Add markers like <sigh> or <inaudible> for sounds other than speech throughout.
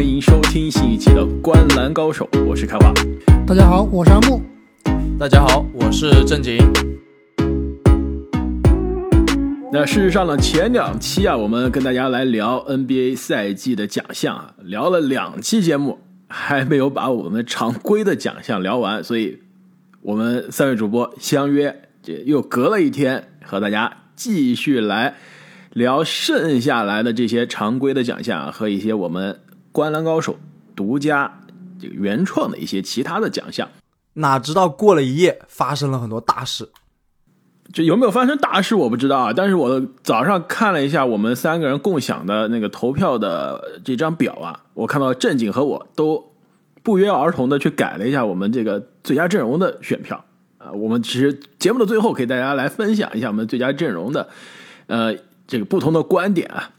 欢迎收听新一期的《观篮高手》，我是开华。大家好，我是阿木。大家好，我是正经。那事实上呢，前两期啊，我们跟大家来聊 NBA 赛季的奖项啊，聊了两期节目，还没有把我们常规的奖项聊完，所以我们三位主播相约，这又隔了一天，和大家继续来聊剩下来的这些常规的奖项和一些我们观篮高手独家这个原创的一些其他的奖项。哪知道过了一夜，发生了很多大事。就有没有发生大事我不知道啊，但是我早上看了一下我们三个人共享的那个投票的这张表啊，我看到正经和我都不约而同的去改了一下我们这个最佳阵容的选票啊。我们其实节目的最后给大家来分享一下我们最佳阵容的呃这个不同的观点啊。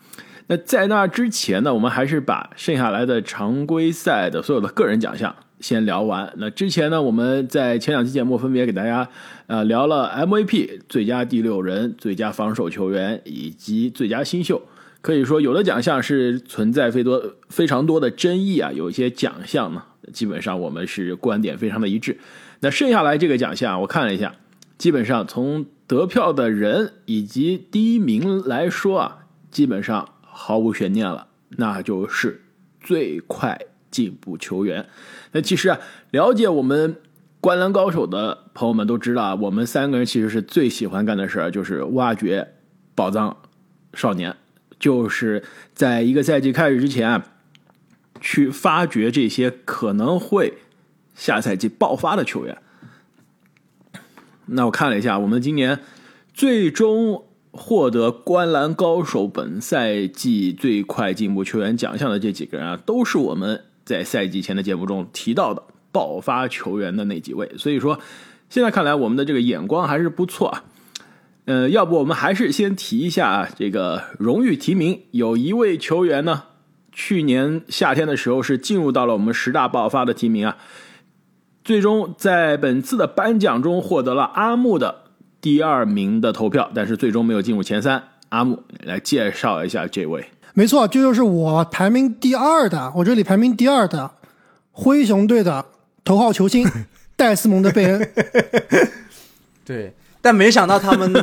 那在那之前呢，我们还是把剩下来的常规赛的所有的个人奖项。先聊完。那之前呢，我们在前两期节目分别给大家呃聊了 MVP、最佳第六人、最佳防守球员以及最佳新秀。可以说，有的奖项是存在非多非常多的争议啊，有一些奖项呢，基本上我们是观点非常的一致。那剩下来这个奖项，我看了一下，基本上从得票的人以及第一名来说啊，基本上毫无悬念了，那就是最快进步球员。那其实啊，了解我们观篮高手的朋友们都知道啊，我们三个人其实是最喜欢干的事儿，就是挖掘宝藏少年，就是在一个赛季开始之前啊，去发掘这些可能会下赛季爆发的球员。那我看了一下，我们今年最终获得观篮高手本赛季最快进步球员奖项的这几个人啊，都是我们。在赛季前的节目中提到的爆发球员的那几位，所以说现在看来我们的这个眼光还是不错啊。呃，要不我们还是先提一下啊，这个荣誉提名，有一位球员呢，去年夏天的时候是进入到了我们十大爆发的提名啊，最终在本次的颁奖中获得了阿木的第二名的投票，但是最终没有进入前三。阿木来介绍一下这位。没错，这就是我排名第二的，我这里排名第二的灰熊队的头号球星 <laughs> 戴斯蒙德·贝恩。对，但没想到他们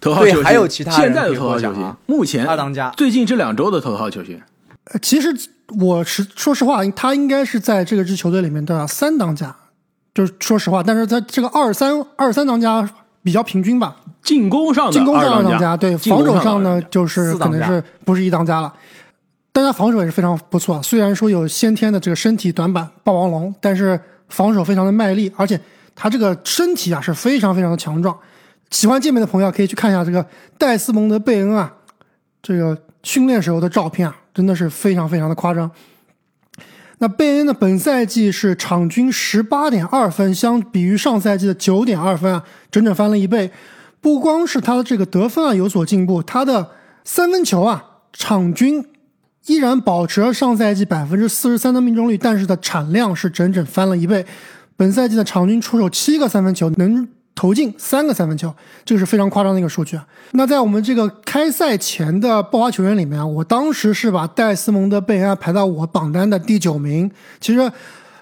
头号球星还有其他现在的头号球星，目前二当家，最近这两周的头号球星。其实我是说实话，他应该是在这个支球队里面的三当家，就是说实话，但是在这个二三二三当家比较平均吧。进攻上的进攻上二当家，对防守上呢，就是可能是不是一当家了。但他防守也是非常不错，虽然说有先天的这个身体短板霸王龙，但是防守非常的卖力，而且他这个身体啊是非常非常的强壮。喜欢健美的朋友可以去看一下这个戴斯蒙德·贝恩啊，这个训练时候的照片啊，真的是非常非常的夸张。那贝恩呢，本赛季是场均十八点二分，相比于上赛季的九点二分啊，整整翻了一倍。不光是他的这个得分啊有所进步，他的三分球啊场均依然保持了上赛季百分之四十三的命中率，但是的产量是整整翻了一倍。本赛季的场均出手七个三分球，能投进三个三分球，这个是非常夸张的一个数据啊。那在我们这个开赛前的爆发球员里面啊，我当时是把戴斯蒙德·贝恩排到我榜单的第九名。其实。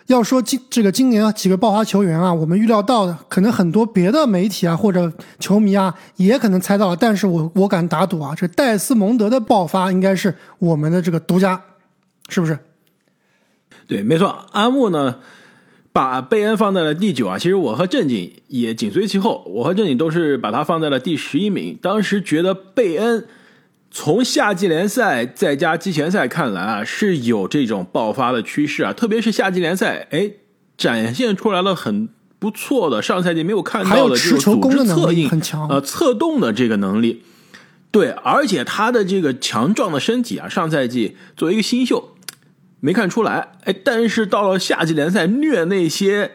要说今这个今年几个爆发球员啊，我们预料到的，可能很多别的媒体啊或者球迷啊也可能猜到了，但是我我敢打赌啊，这戴斯蒙德的爆发应该是我们的这个独家，是不是？对，没错。阿木呢，把贝恩放在了第九啊，其实我和正经也紧随其后，我和正经都是把他放在了第十一名。当时觉得贝恩。从夏季联赛再加季前赛看来啊，是有这种爆发的趋势啊，特别是夏季联赛，哎，展现出来了很不错的上赛季没有看到的这种组织策应、呃策动的这个能力。对，而且他的这个强壮的身体啊，上赛季作为一个新秀没看出来，哎，但是到了夏季联赛虐那些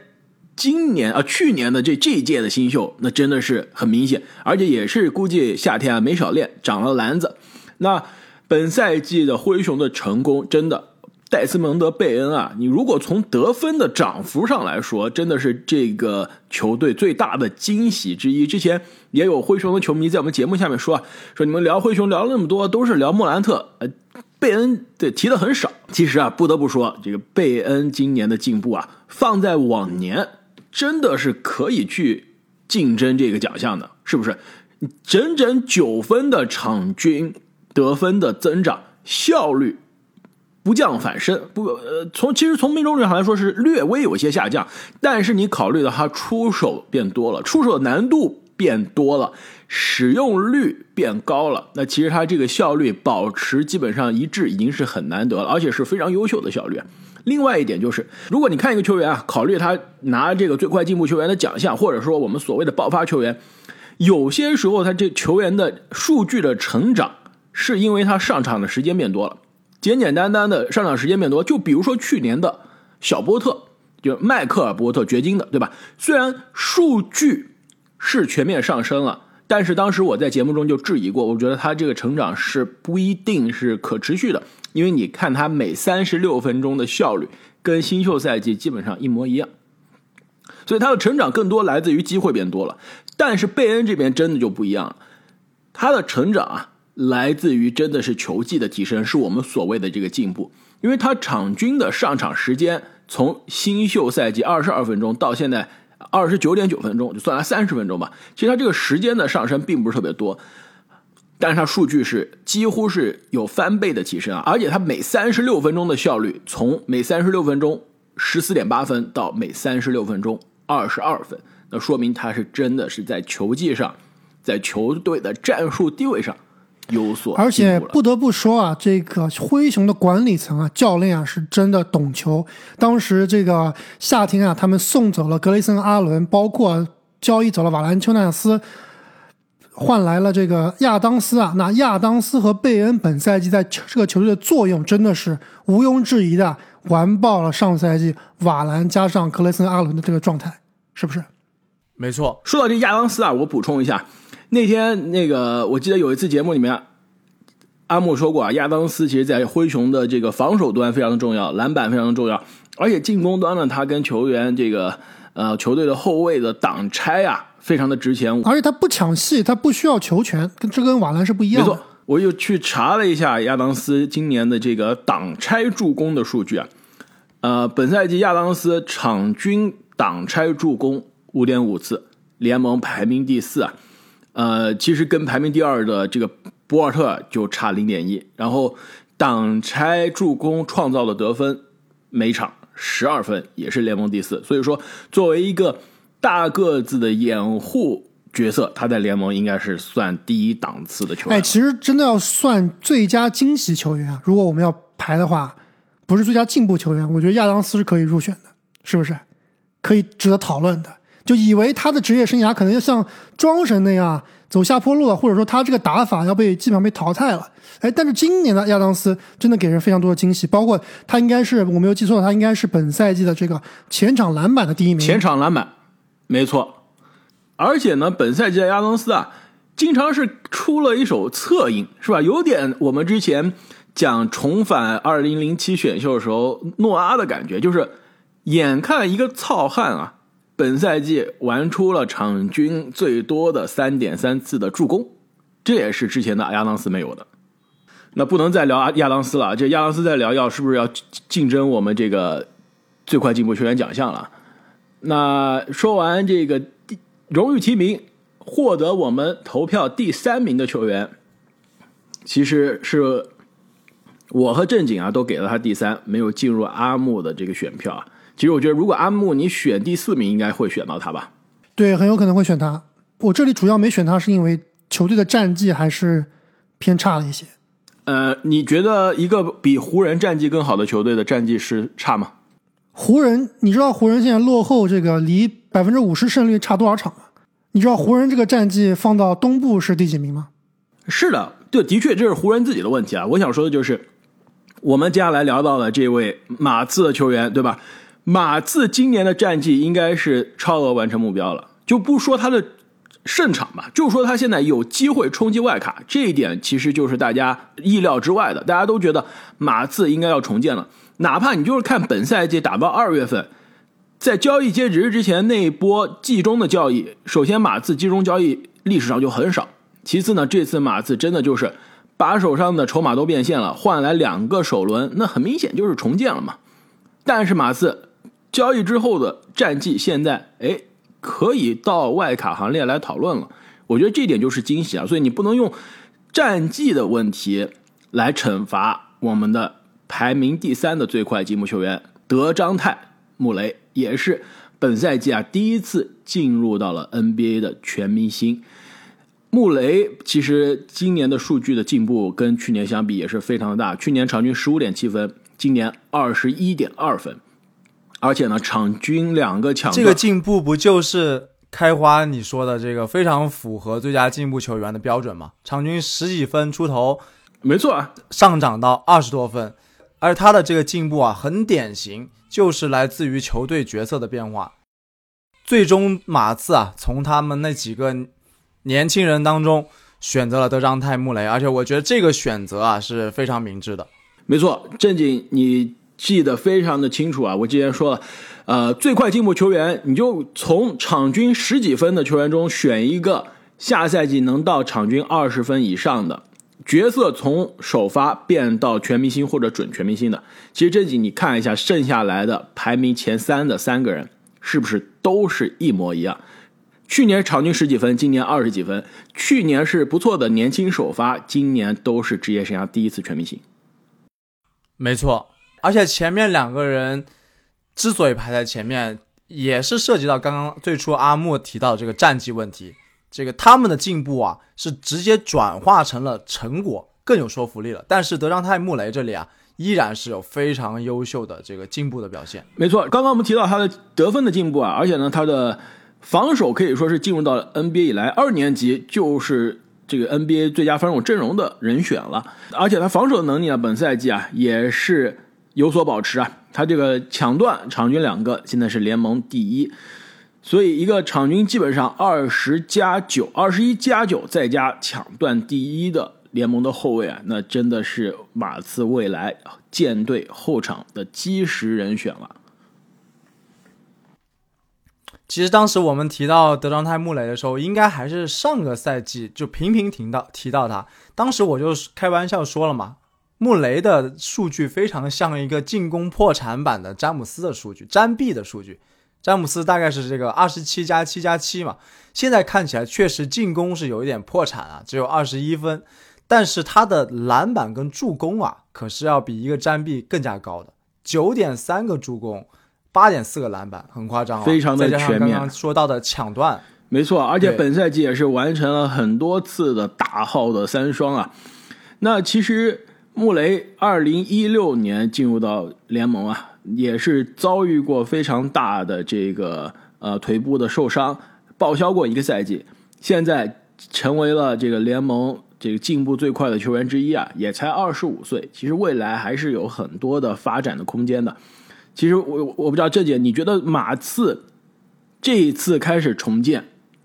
今年啊去年的这这届的新秀，那真的是很明显，而且也是估计夏天啊没少练，长了篮子。那本赛季的灰熊的成功，真的戴斯蒙德·贝恩啊，你如果从得分的涨幅上来说，真的是这个球队最大的惊喜之一。之前也有灰熊的球迷在我们节目下面说，说你们聊灰熊聊了那么多，都是聊莫兰特，呃，贝恩对提的很少。其实啊，不得不说，这个贝恩今年的进步啊，放在往年真的是可以去竞争这个奖项的，是不是？整整九分的场均得分的增长，效率不降反升，不呃，从其实从命中率上来说是略微有些下降，但是你考虑到他出手变多了，出手难度变多了。使用率变高了，那其实他这个效率保持基本上一致已经是很难得了，而且是非常优秀的效率。另外一点就是，如果你看一个球员啊，考虑他拿这个最快进步球员的奖项，或者说我们所谓的爆发球员，有些时候他这球员的数据的成长是因为他上场的时间变多了，简简单单的上场时间变多。就比如说去年的小波特，就迈克尔波特掘金的，对吧？虽然数据是全面上升了。但是当时我在节目中就质疑过，我觉得他这个成长是不一定是可持续的，因为你看他每三十六分钟的效率跟新秀赛季基本上一模一样，所以他的成长更多来自于机会变多了。但是贝恩这边真的就不一样了，他的成长啊来自于真的是球技的提升，是我们所谓的这个进步，因为他场均的上场时间从新秀赛季二十二分钟到现在。二十九点九分钟，就算他三十分钟吧。其实他这个时间的上升并不是特别多，但是他数据是几乎是有翻倍的提升啊！而且他每三十六分钟的效率从每三十六分钟十四点八分到每三十六分钟二十二分，那说明他是真的是在球技上，在球队的战术地位上。有所，而且不得不说啊，这个灰熊的管理层啊，教练啊，是真的懂球。当时这个夏天啊，他们送走了格雷森·阿伦，包括交易走了瓦兰丘纳斯，换来了这个亚当斯啊。那亚当斯和贝恩本赛季在这个球队的作用真的是毋庸置疑的，完爆了上赛季瓦兰加上格雷森·阿伦的这个状态，是不是？没错。说到这亚当斯啊，我补充一下。那天那个，我记得有一次节目里面，阿木说过啊，亚当斯其实在灰熊的这个防守端非常的重要，篮板非常的重要，而且进攻端呢，他跟球员这个呃球队的后卫的挡拆啊，非常的值钱。而且他不抢戏，他不需要球权，跟这跟瓦兰是不一样的。没错，我又去查了一下亚当斯今年的这个挡拆助攻的数据啊，呃，本赛季亚当斯场均挡拆助攻五点五次，联盟排名第四啊。呃，其实跟排名第二的这个博尔特就差零点一，然后挡拆助攻创造的得分每场十二分，也是联盟第四。所以说，作为一个大个子的掩护角色，他在联盟应该是算第一档次的球员。哎，其实真的要算最佳惊喜球员啊，如果我们要排的话，不是最佳进步球员，我觉得亚当斯是可以入选的，是不是？可以值得讨论的。就以为他的职业生涯可能要像庄神那样走下坡路了，或者说他这个打法要被基本上被淘汰了。哎，但是今年的亚当斯真的给人非常多的惊喜，包括他应该是我没有记错，他应该是本赛季的这个前场篮板的第一名。前场篮板，没错。而且呢，本赛季的亚当斯啊，经常是出了一手策应，是吧？有点我们之前讲重返二零零七选秀的时候诺阿的感觉，就是眼看一个糙汉啊。本赛季玩出了场均最多的三点三次的助攻，这也是之前的亚当斯没有的。那不能再聊亚当斯了，这亚当斯再聊要是不是要竞争我们这个最快进步球员奖项了？那说完这个荣誉提名，获得我们投票第三名的球员，其实是我和正经啊都给了他第三，没有进入阿木的这个选票啊。其实我觉得，如果安木你选第四名，应该会选到他吧？对，很有可能会选他。我这里主要没选他，是因为球队的战绩还是偏差了一些。呃，你觉得一个比湖人战绩更好的球队的战绩是差吗？湖人，你知道湖人现在落后这个离百分之五十胜率差多少场吗？你知道湖人这个战绩放到东部是第几名吗？是的，对，的确这是湖人自己的问题啊。我想说的就是，我们接下来聊到的这位马刺的球员，对吧？马刺今年的战绩应该是超额完成目标了，就不说他的胜场吧，就说他现在有机会冲击外卡，这一点其实就是大家意料之外的。大家都觉得马刺应该要重建了，哪怕你就是看本赛季打到二月份，在交易截止日之前那一波季中的交易，首先马刺季中交易历史上就很少，其次呢，这次马刺真的就是把手上的筹码都变现了，换来两个首轮，那很明显就是重建了嘛。但是马刺交易之后的战绩，现在哎可以到外卡行列来讨论了。我觉得这点就是惊喜啊！所以你不能用战绩的问题来惩罚我们的排名第三的最快进步球员德章泰·穆雷，也是本赛季啊第一次进入到了 NBA 的全明星。穆雷其实今年的数据的进步跟去年相比也是非常的大，去年场均十五点七分。今年二十一点二分，而且呢，场均两个抢。这个进步不就是开花你说的这个非常符合最佳进步球员的标准吗？场均十几分出头，没错啊，上涨到二十多分，而他的这个进步啊，很典型，就是来自于球队角色的变化。最终马刺啊，从他们那几个年轻人当中选择了德章泰·穆雷，而且我觉得这个选择啊是非常明智的。没错，正经，你记得非常的清楚啊！我之前说了，呃，最快进步球员，你就从场均十几分的球员中选一个，下赛季能到场均二十分以上的角色，从首发变到全明星或者准全明星的。其实正经，你看一下剩下来的排名前三的三个人，是不是都是一模一样？去年场均十几分，今年二十几分；去年是不错的年轻首发，今年都是职业生涯第一次全明星。没错，而且前面两个人之所以排在前面，也是涉及到刚刚最初阿木提到这个战绩问题。这个他们的进步啊，是直接转化成了成果，更有说服力了。但是德章泰·穆雷这里啊，依然是有非常优秀的这个进步的表现。没错，刚刚我们提到他的得分的进步啊，而且呢，他的防守可以说是进入到 NBA 以来二年级就是。这个 NBA 最佳防守阵容的人选了，而且他防守能力啊，本赛季啊也是有所保持啊。他这个抢断场均两个，现在是联盟第一，所以一个场均基本上二十加九、二十一加九再加抢断第一的联盟的后卫啊，那真的是马刺未来舰队后场的基石人选了。其实当时我们提到德章泰·穆雷的时候，应该还是上个赛季就频频提到提到他。当时我就开玩笑说了嘛，穆雷的数据非常像一个进攻破产版的詹姆斯的数据，詹 B 的数据。詹姆斯大概是这个二十七加七加七嘛，现在看起来确实进攻是有一点破产啊，只有二十一分，但是他的篮板跟助攻啊，可是要比一个詹 B 更加高的，九点三个助攻。八点四个篮板，很夸张，啊非常的全面。刚刚说到的抢断，没错，而且本赛季也是完成了很多次的大号的三双啊。那其实穆雷二零一六年进入到联盟啊，也是遭遇过非常大的这个呃腿部的受伤，报销过一个赛季，现在成为了这个联盟这个进步最快的球员之一啊，也才二十五岁，其实未来还是有很多的发展的空间的。其实我我不知道郑姐，你觉得马刺这一次开始重建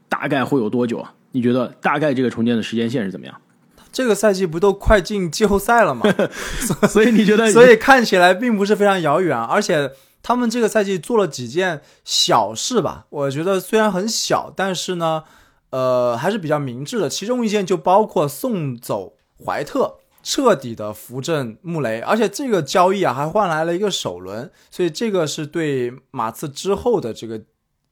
大概会有多久啊？你觉得大概这个重建的时间线是怎么样？这个赛季不都快进季后赛了吗？<laughs> 所以你觉得？所以看起来并不是非常遥远，而且他们这个赛季做了几件小事吧？我觉得虽然很小，但是呢，呃，还是比较明智的。其中一件就包括送走怀特。彻底的扶正穆雷，而且这个交易啊还换来了一个首轮，所以这个是对马刺之后的这个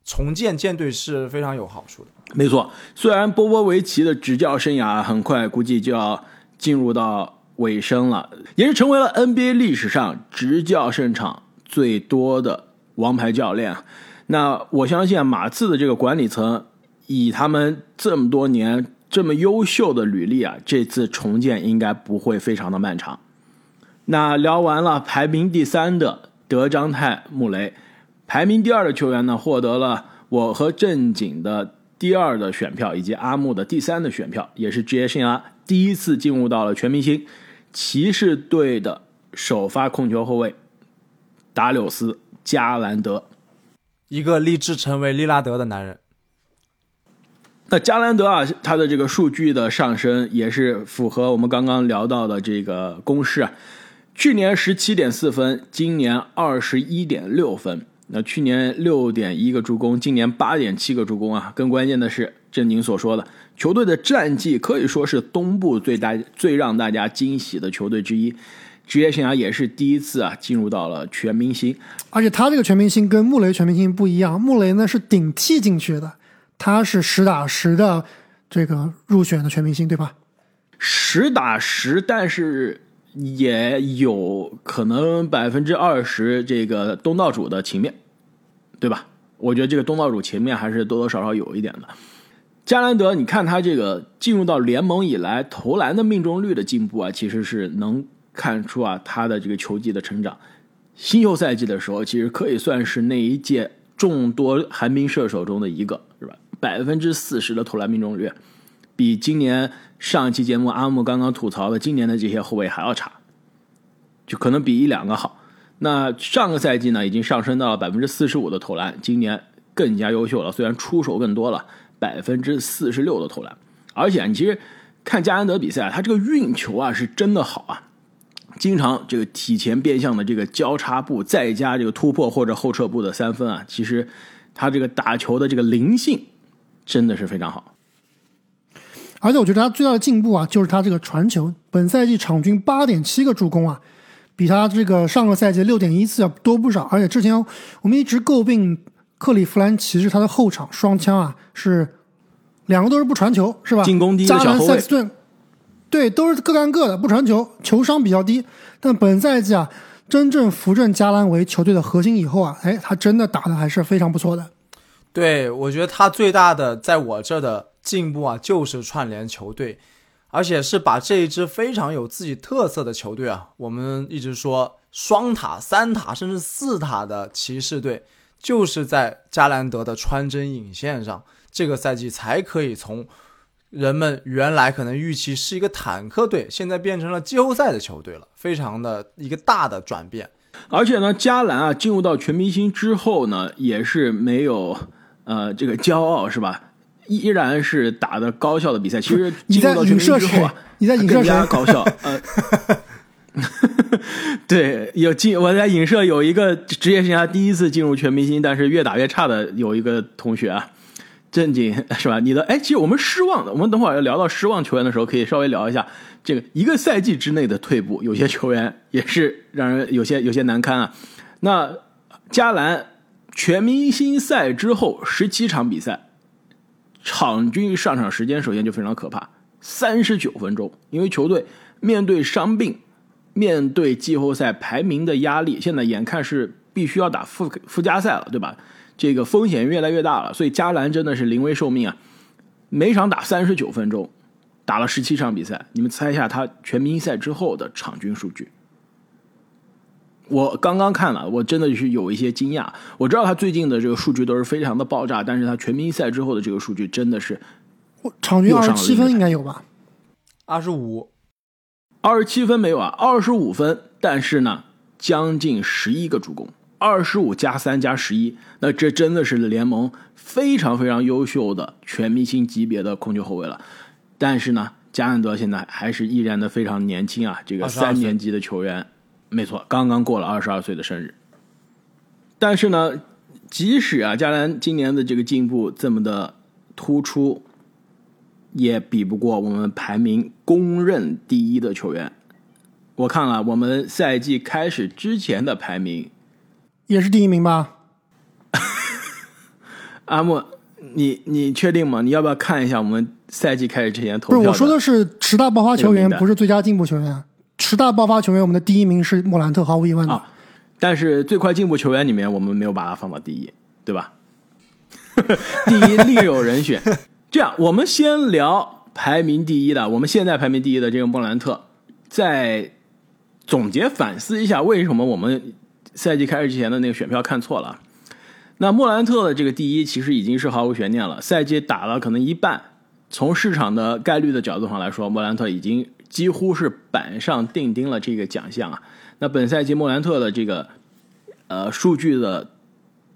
重建舰队是非常有好处的。没错，虽然波波维奇的执教生涯很快估计就要进入到尾声了，也是成为了 NBA 历史上执教胜场最多的王牌教练。那我相信，马刺的这个管理层以他们这么多年。这么优秀的履历啊，这次重建应该不会非常的漫长。那聊完了排名第三的德章泰·穆雷，排名第二的球员呢，获得了我和正经的第二的选票，以及阿木的第三的选票，也是职业生涯第一次进入到了全明星骑士队的首发控球后卫达柳斯·加兰德，一个立志成为利拉德的男人。那加兰德啊，他的这个数据的上升也是符合我们刚刚聊到的这个公式啊。去年十七点四分，今年二十一点六分。那去年六点一个助攻，今年八点七个助攻啊。更关键的是正经所说的，球队的战绩可以说是东部最大、最让大家惊喜的球队之一。职业生涯也是第一次啊，进入到了全明星。而且他这个全明星跟穆雷全明星不一样，穆雷呢是顶替进去的，他是实打实的这个入选的全明星，对吧？实打实，但是也有可能百分之二十这个东道主的情面，对吧？我觉得这个东道主情面还是多多少少有一点的。加兰德，你看他这个进入到联盟以来投篮的命中率的进步啊，其实是能看出啊他的这个球技的成长。新秀赛季的时候，其实可以算是那一届众多寒冰射手中的一个，是吧？百分之四十的投篮命中率，比今年上一期节目阿木刚刚吐槽的今年的这些后卫还要差，就可能比一两个好。那上个赛季呢，已经上升到了百分之四十五的投篮，今年更加优秀了，虽然出手更多了。百分之四十六的投篮，而且你其实看加兰德比赛，他这个运球啊是真的好啊，经常这个体前变向的这个交叉步，再加这个突破或者后撤步的三分啊，其实他这个打球的这个灵性真的是非常好。而且我觉得他最大的进步啊，就是他这个传球，本赛季场均八点七个助攻啊，比他这个上个赛季六点一次要多不少。而且之前我们一直诟病。克利夫兰骑士他的后场双枪啊，是两个都是不传球，是吧？进攻低的小后卫。对，都是各干各的，不传球，球商比较低。但本赛季啊，真正扶正加兰为球队的核心以后啊，哎，他真的打的还是非常不错的。对，我觉得他最大的在我这的进步啊，就是串联球队，而且是把这一支非常有自己特色的球队啊，我们一直说双塔、三塔甚至四塔的骑士队。就是在加兰德的穿针引线上，这个赛季才可以从人们原来可能预期是一个坦克队，现在变成了季后赛的球队了，非常的一个大的转变。而且呢，加兰啊进入到全明星之后呢，也是没有呃这个骄傲是吧？依然是打的高效的比赛。其实进入到全明星之后啊，你在影射更加 <laughs> 高效。呃。对，有进我在影射有一个职业生涯第一次进入全明星，但是越打越差的有一个同学啊，正经是吧？你的哎，其实我们失望的，我们等会儿要聊到失望球员的时候，可以稍微聊一下这个一个赛季之内的退步，有些球员也是让人有些有些难堪啊。那加兰全明星赛之后十七场比赛，场均上场时间首先就非常可怕，三十九分钟，因为球队面对伤病。面对季后赛排名的压力，现在眼看是必须要打附附加赛了，对吧？这个风险越来越大了，所以加兰真的是临危受命啊！每场打三十九分钟，打了十七场比赛，你们猜一下他全明星赛之后的场均数据？我刚刚看了，我真的是有一些惊讶。我知道他最近的这个数据都是非常的爆炸，但是他全明星赛之后的这个数据真的是，场均二十七分应该有吧？二十五。二十七分没有啊，二十五分，但是呢，将近十一个助攻，二十五加三加十一，那这真的是联盟非常非常优秀的全明星级别的控球后卫了。但是呢，加兰德现在还是依然的非常年轻啊，这个三年级的球员，没错，刚刚过了二十二岁的生日。但是呢，即使啊，加兰今年的这个进步这么的突出。也比不过我们排名公认第一的球员。我看了我们赛季开始之前的排名，也是第一名吧？<laughs> 阿莫，你你确定吗？你要不要看一下我们赛季开始之前投票？不是，我说的是十大爆发球员，不是最佳进步球员。十大爆发球员，我们的第一名是莫兰特，毫无疑问的。但是最快进步球员里面，我们没有把他放到第一，对吧？<laughs> 第一另有人选。这样，我们先聊排名第一的。我们现在排名第一的这个莫兰特，再总结反思一下，为什么我们赛季开始之前的那个选票看错了？那莫兰特的这个第一其实已经是毫无悬念了。赛季打了可能一半，从市场的概率的角度上来说，莫兰特已经几乎是板上钉钉了这个奖项啊。那本赛季莫兰特的这个呃数据的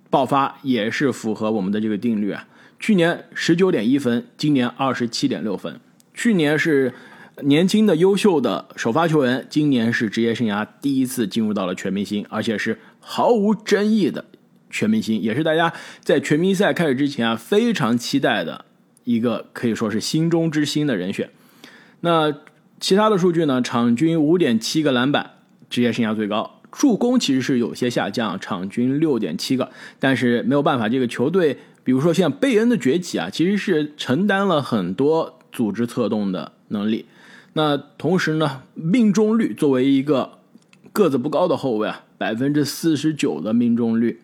爆发也是符合我们的这个定律啊。去年十九点一分，今年二十七点六分。去年是年轻的优秀的首发球员，今年是职业生涯第一次进入到了全明星，而且是毫无争议的全明星，也是大家在全明星赛开始之前啊非常期待的一个可以说是心中之星的人选。那其他的数据呢？场均五点七个篮板，职业生涯最高。助攻其实是有些下降，场均六点七个，但是没有办法，这个球队，比如说像贝恩的崛起啊，其实是承担了很多组织策动的能力。那同时呢，命中率作为一个个子不高的后卫啊，百分之四十九的命中率，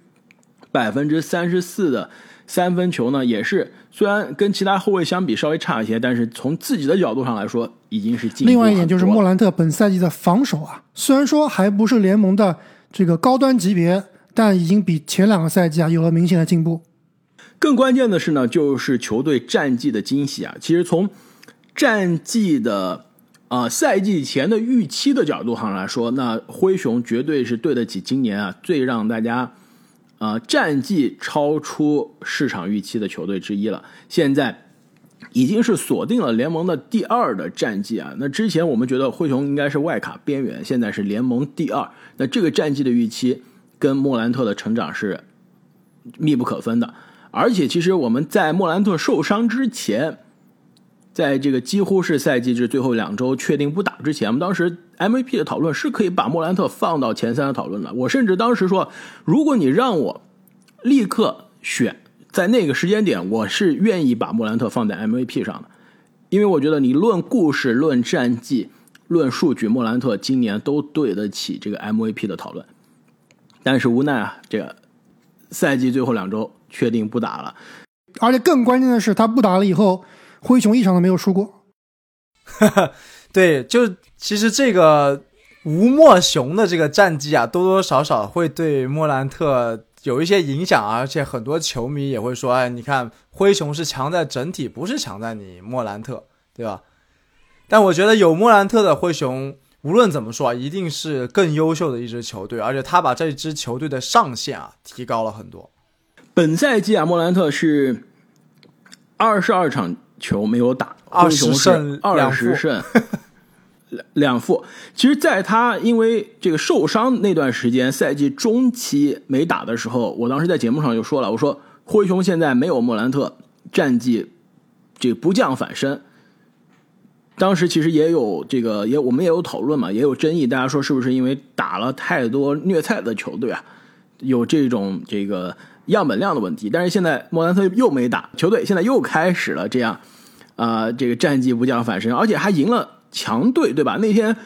百分之三十四的。三分球呢，也是虽然跟其他后卫相比稍微差一些，但是从自己的角度上来说，已经是进另外一点就是莫兰特本赛季的防守啊，虽然说还不是联盟的这个高端级别，但已经比前两个赛季啊有了明显的进步。更关键的是呢，就是球队战绩的惊喜啊。其实从战绩的啊赛季前的预期的角度上来说，那灰熊绝对是对得起今年啊最让大家。啊，战绩超出市场预期的球队之一了。现在已经是锁定了联盟的第二的战绩啊。那之前我们觉得灰熊应该是外卡边缘，现在是联盟第二。那这个战绩的预期跟莫兰特的成长是密不可分的。而且，其实我们在莫兰特受伤之前。在这个几乎是赛季至最后两周确定不打之前，我们当时 MVP 的讨论是可以把莫兰特放到前三的讨论的。我甚至当时说，如果你让我立刻选，在那个时间点，我是愿意把莫兰特放在 MVP 上的，因为我觉得你论故事、论战绩、论数据，莫兰特今年都对得起这个 MVP 的讨论。但是无奈啊，这个赛季最后两周确定不打了，而且更关键的是，他不打了以后。灰熊一场都没有输过，<laughs> 对，就其实这个吴莫雄的这个战绩啊，多多少少会对莫兰特有一些影响，啊而且很多球迷也会说，哎，你看灰熊是强在整体，不是强在你莫兰特，对吧？但我觉得有莫兰特的灰熊，无论怎么说啊，一定是更优秀的一支球队，而且他把这支球队的上限啊提高了很多。本赛季啊，莫兰特是二十二场。球没有打，二十胜二十胜 <laughs> 两两负。其实，在他因为这个受伤那段时间，赛季中期没打的时候，我当时在节目上就说了，我说灰熊现在没有莫兰特，战绩这不降反升。当时其实也有这个，也我们也有讨论嘛，也有争议，大家说是不是因为打了太多虐菜的球队啊，有这种这个样本量的问题？但是现在莫兰特又没打，球队现在又开始了这样。啊，这个战绩不降反升，而且还赢了强队，对吧？那天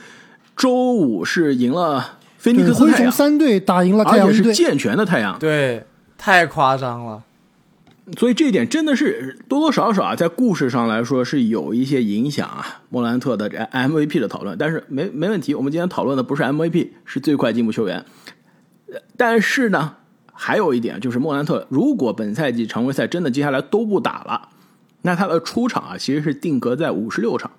周五是赢了菲尼克斯太阳，三队打赢了太阳而且是健全的太阳，对，太夸张了。所以这一点真的是多多少少啊，在故事上来说是有一些影响啊。莫兰特的这 MVP 的讨论，但是没没问题。我们今天讨论的不是 MVP，是最快进步球员。但是呢，还有一点就是莫兰特，如果本赛季常规赛真的接下来都不打了。那他的出场啊，其实是定格在五十六场，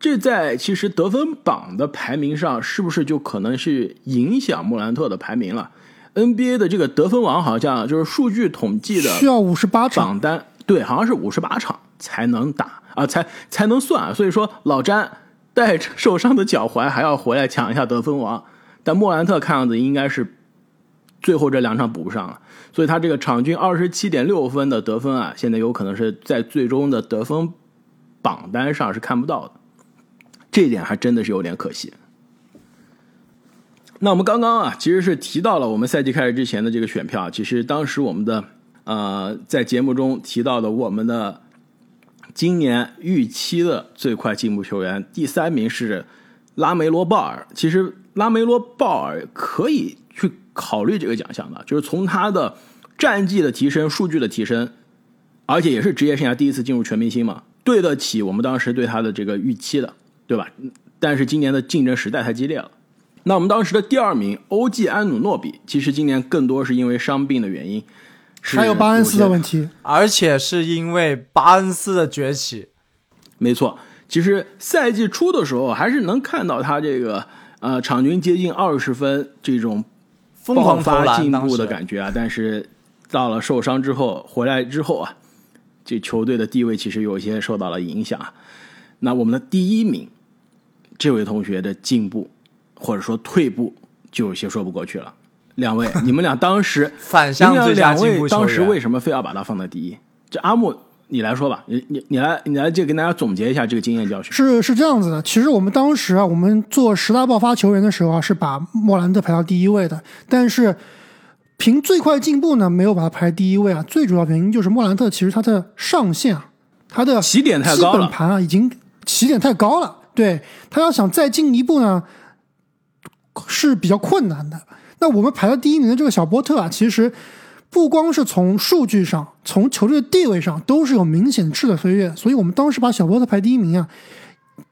这在其实得分榜的排名上，是不是就可能是影响莫兰特的排名了？NBA 的这个得分王好像就是数据统计的需要五十八场榜单，对，好像是五十八场才能打啊，才才能算。所以说老詹带着受伤的脚踝还要回来抢一下得分王，但莫兰特看样子应该是最后这两场补不上了。所以他这个场均二十七点六分的得分啊，现在有可能是在最终的得分榜单上是看不到的，这一点还真的是有点可惜。那我们刚刚啊，其实是提到了我们赛季开始之前的这个选票，其实当时我们的呃在节目中提到的我们的今年预期的最快进步球员，第三名是拉梅罗鲍尔。其实拉梅罗鲍尔可以。考虑这个奖项的，就是从他的战绩的提升、数据的提升，而且也是职业生涯第一次进入全明星嘛，对得起我们当时对他的这个预期的，对吧？但是今年的竞争实在太激烈了。那我们当时的第二名欧记安努诺比，其实今年更多是因为伤病的原因，还有巴恩斯的问题，而且是因为巴恩斯的崛起。没错，其实赛季初的时候还是能看到他这个呃场均接近二十分这种。疯狂发进步的感觉啊！但是到了受伤之后回来之后啊，这球队的地位其实有些受到了影响。那我们的第一名，这位同学的进步或者说退步就有些说不过去了。两位，你们俩当时 <laughs> 反向最佳进步当时为什么非要把他放在第一？这阿木，你来说吧，你你你来你来就跟大家总结一下这个经验教训。是是这样子的，其实我们当时啊，我们做十大爆发球员的时候啊，是把莫兰特排到第一位的，但是凭最快进步呢，没有把他排第一位啊。最主要原因就是莫兰特其实他的上限啊，他的起点太高了，盘啊已经起点太高了，对他要想再进一步呢是比较困难的。那我们排到第一名的这个小波特啊，其实。不光是从数据上，从球队的地位上都是有明显质的飞跃，所以我们当时把小波特排第一名啊。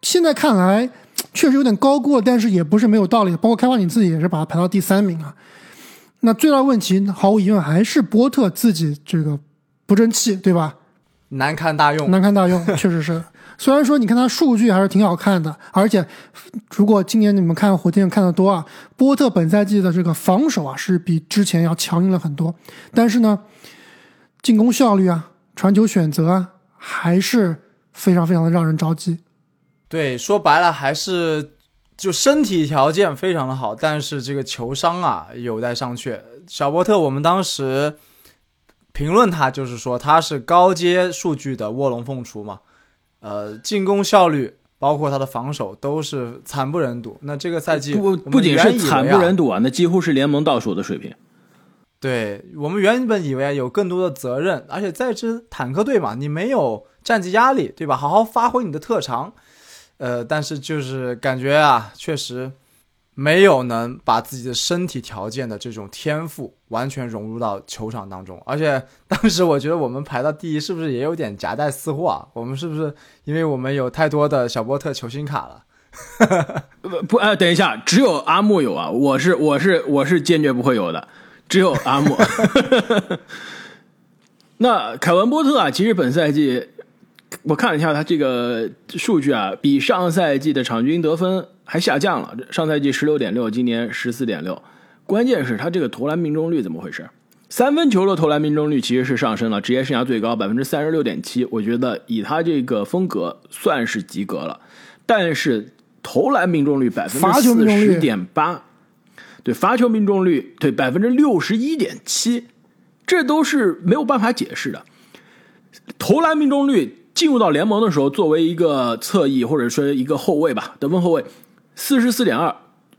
现在看来确实有点高估了，但是也不是没有道理。包括开发你自己也是把他排到第三名啊。那最大问题毫无疑问还是波特自己这个不争气，对吧？难堪大用，难堪大用，确实是。虽然说你看他数据还是挺好看的，而且如果今年你们看火箭看的多啊，波特本赛季的这个防守啊是比之前要强硬了很多，但是呢，进攻效率啊、传球选择啊还是非常非常的让人着急。对，说白了还是就身体条件非常的好，但是这个球商啊有待商榷。小波特，我们当时评论他就是说他是高阶数据的卧龙凤雏嘛。呃，进攻效率包括他的防守都是惨不忍睹。那这个赛季不不仅是惨不忍睹啊，那几乎是联盟倒数的水平。对我们原本以为有更多的责任，而且在支坦克队嘛，你没有战绩压力，对吧？好好发挥你的特长。呃，但是就是感觉啊，确实。没有能把自己的身体条件的这种天赋完全融入到球场当中，而且当时我觉得我们排到第一是不是也有点夹带私货啊？我们是不是因为我们有太多的小波特球星卡了？不 <laughs> 不，哎，等一下，只有阿木有啊，我是我是我是坚决不会有的，只有阿木。<laughs> 那凯文波特啊，其实本赛季我看了一下他这个数据啊，比上赛季的场均得分。还下降了，上赛季十六点六，今年十四点六。关键是他这个投篮命中率怎么回事？三分球的投篮命中率其实是上升了，职业生涯最高百分之三十六点七。我觉得以他这个风格算是及格了。但是投篮命中率百分之四十点八，对罚球命中率对百分之六十一点七，这都是没有办法解释的。投篮命中率进入到联盟的时候，作为一个侧翼或者说一个后卫吧，得分后卫。四十四点二，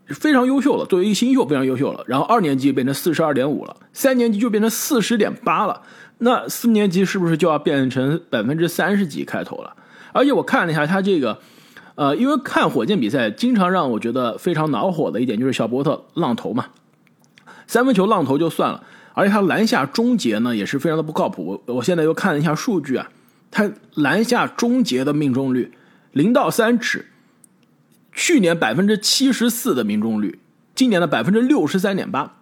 非常优秀了。作为一个新秀，非常优秀了。然后二年级变成四十二点五了，三年级就变成四十点八了。那四年级是不是就要变成百分之三十几开头了？而且我看了一下他这个，呃，因为看火箭比赛，经常让我觉得非常恼火的一点就是小波特浪投嘛，三分球浪投就算了，而且他篮下终结呢也是非常的不靠谱。我我现在又看了一下数据啊，他篮下终结的命中率零到三尺。去年百分之七十四的命中率，今年的百分之六十三点八，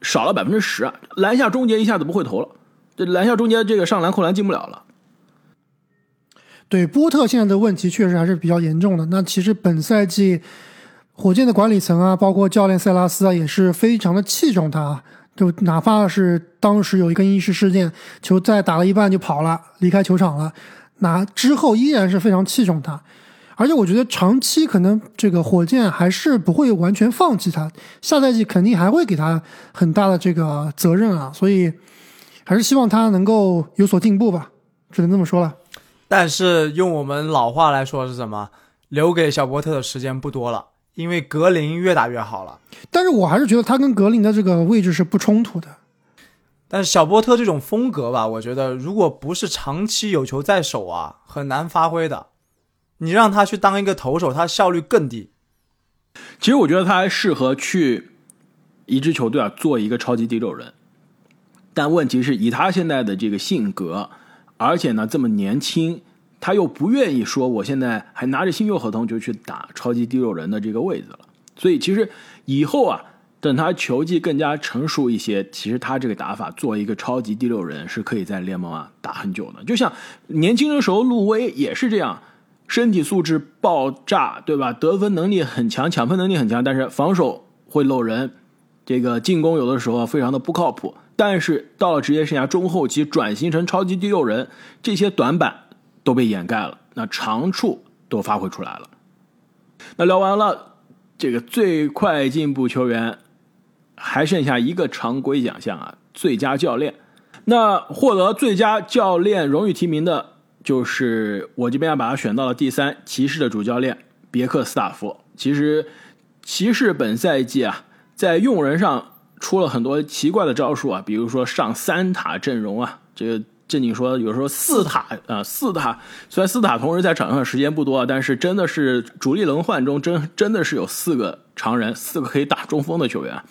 少了百分之十啊！篮下终结一下子不会投了，这篮下终结这个上篮扣篮进不了了。对波特现在的问题确实还是比较严重的。那其实本赛季火箭的管理层啊，包括教练塞拉斯啊，也是非常的器重他。就哪怕是当时有一个意识事件，球在打了一半就跑了，离开球场了，那之后依然是非常器重他。而且我觉得长期可能这个火箭还是不会完全放弃他，下赛季肯定还会给他很大的这个责任啊，所以还是希望他能够有所进步吧，只能这么说了。但是用我们老话来说是什么？留给小波特的时间不多了，因为格林越打越好了。但是我还是觉得他跟格林的这个位置是不冲突的。但是小波特这种风格吧，我觉得如果不是长期有球在手啊，很难发挥的。你让他去当一个投手，他效率更低。其实我觉得他还适合去一支球队啊，做一个超级第六人。但问题是以他现在的这个性格，而且呢这么年轻，他又不愿意说我现在还拿着新秀合同就去打超级第六人的这个位置了。所以其实以后啊，等他球技更加成熟一些，其实他这个打法做一个超级第六人是可以在联盟啊打很久的。就像年轻的时候，路威也是这样。身体素质爆炸，对吧？得分能力很强，抢分能力很强，但是防守会漏人，这个进攻有的时候非常的不靠谱。但是到了职业生涯中后期，转型成超级第六人，这些短板都被掩盖了，那长处都发挥出来了。那聊完了这个最快进步球员，还剩下一个常规奖项啊，最佳教练。那获得最佳教练荣誉提名的。就是我这边把他选到了第三，骑士的主教练别克斯塔夫。其实骑士本赛季啊，在用人上出了很多奇怪的招数啊，比如说上三塔阵容啊，这个正经说有时候四塔啊，四塔虽然四塔同时在场上的时间不多啊，但是真的是主力轮换中真真的是有四个常人，四个可以打中锋的球员。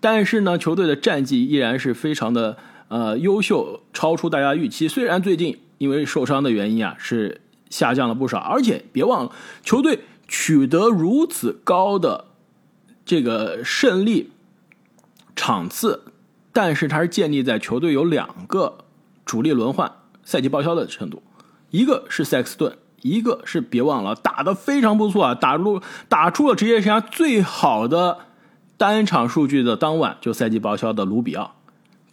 但是呢，球队的战绩依然是非常的呃优秀，超出大家预期。虽然最近因为受伤的原因啊，是下降了不少，而且别忘了，球队取得如此高的这个胜利场次，但是它是建立在球队有两个主力轮换、赛季报销的程度，一个是塞克斯顿，一个是别忘了打得非常不错啊，打入打出了职业生涯最好的。单场数据的当晚就赛季报销的卢比奥，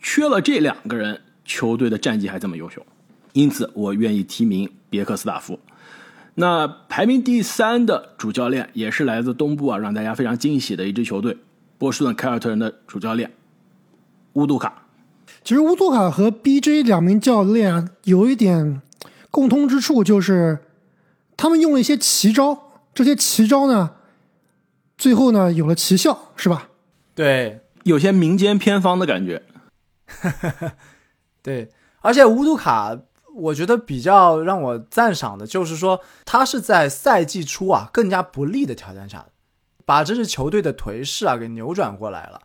缺了这两个人，球队的战绩还这么优秀，因此我愿意提名别克斯塔夫。那排名第三的主教练也是来自东部啊，让大家非常惊喜的一支球队——波士顿凯尔特人的主教练乌杜卡。其实乌杜卡和 BJ 两名教练有一点共通之处，就是他们用了一些奇招，这些奇招呢。最后呢，有了奇效，是吧？对，有些民间偏方的感觉。<laughs> 对，而且乌杜卡，我觉得比较让我赞赏的就是说，他是在赛季初啊更加不利的条件下，把这支球队的颓势啊给扭转过来了。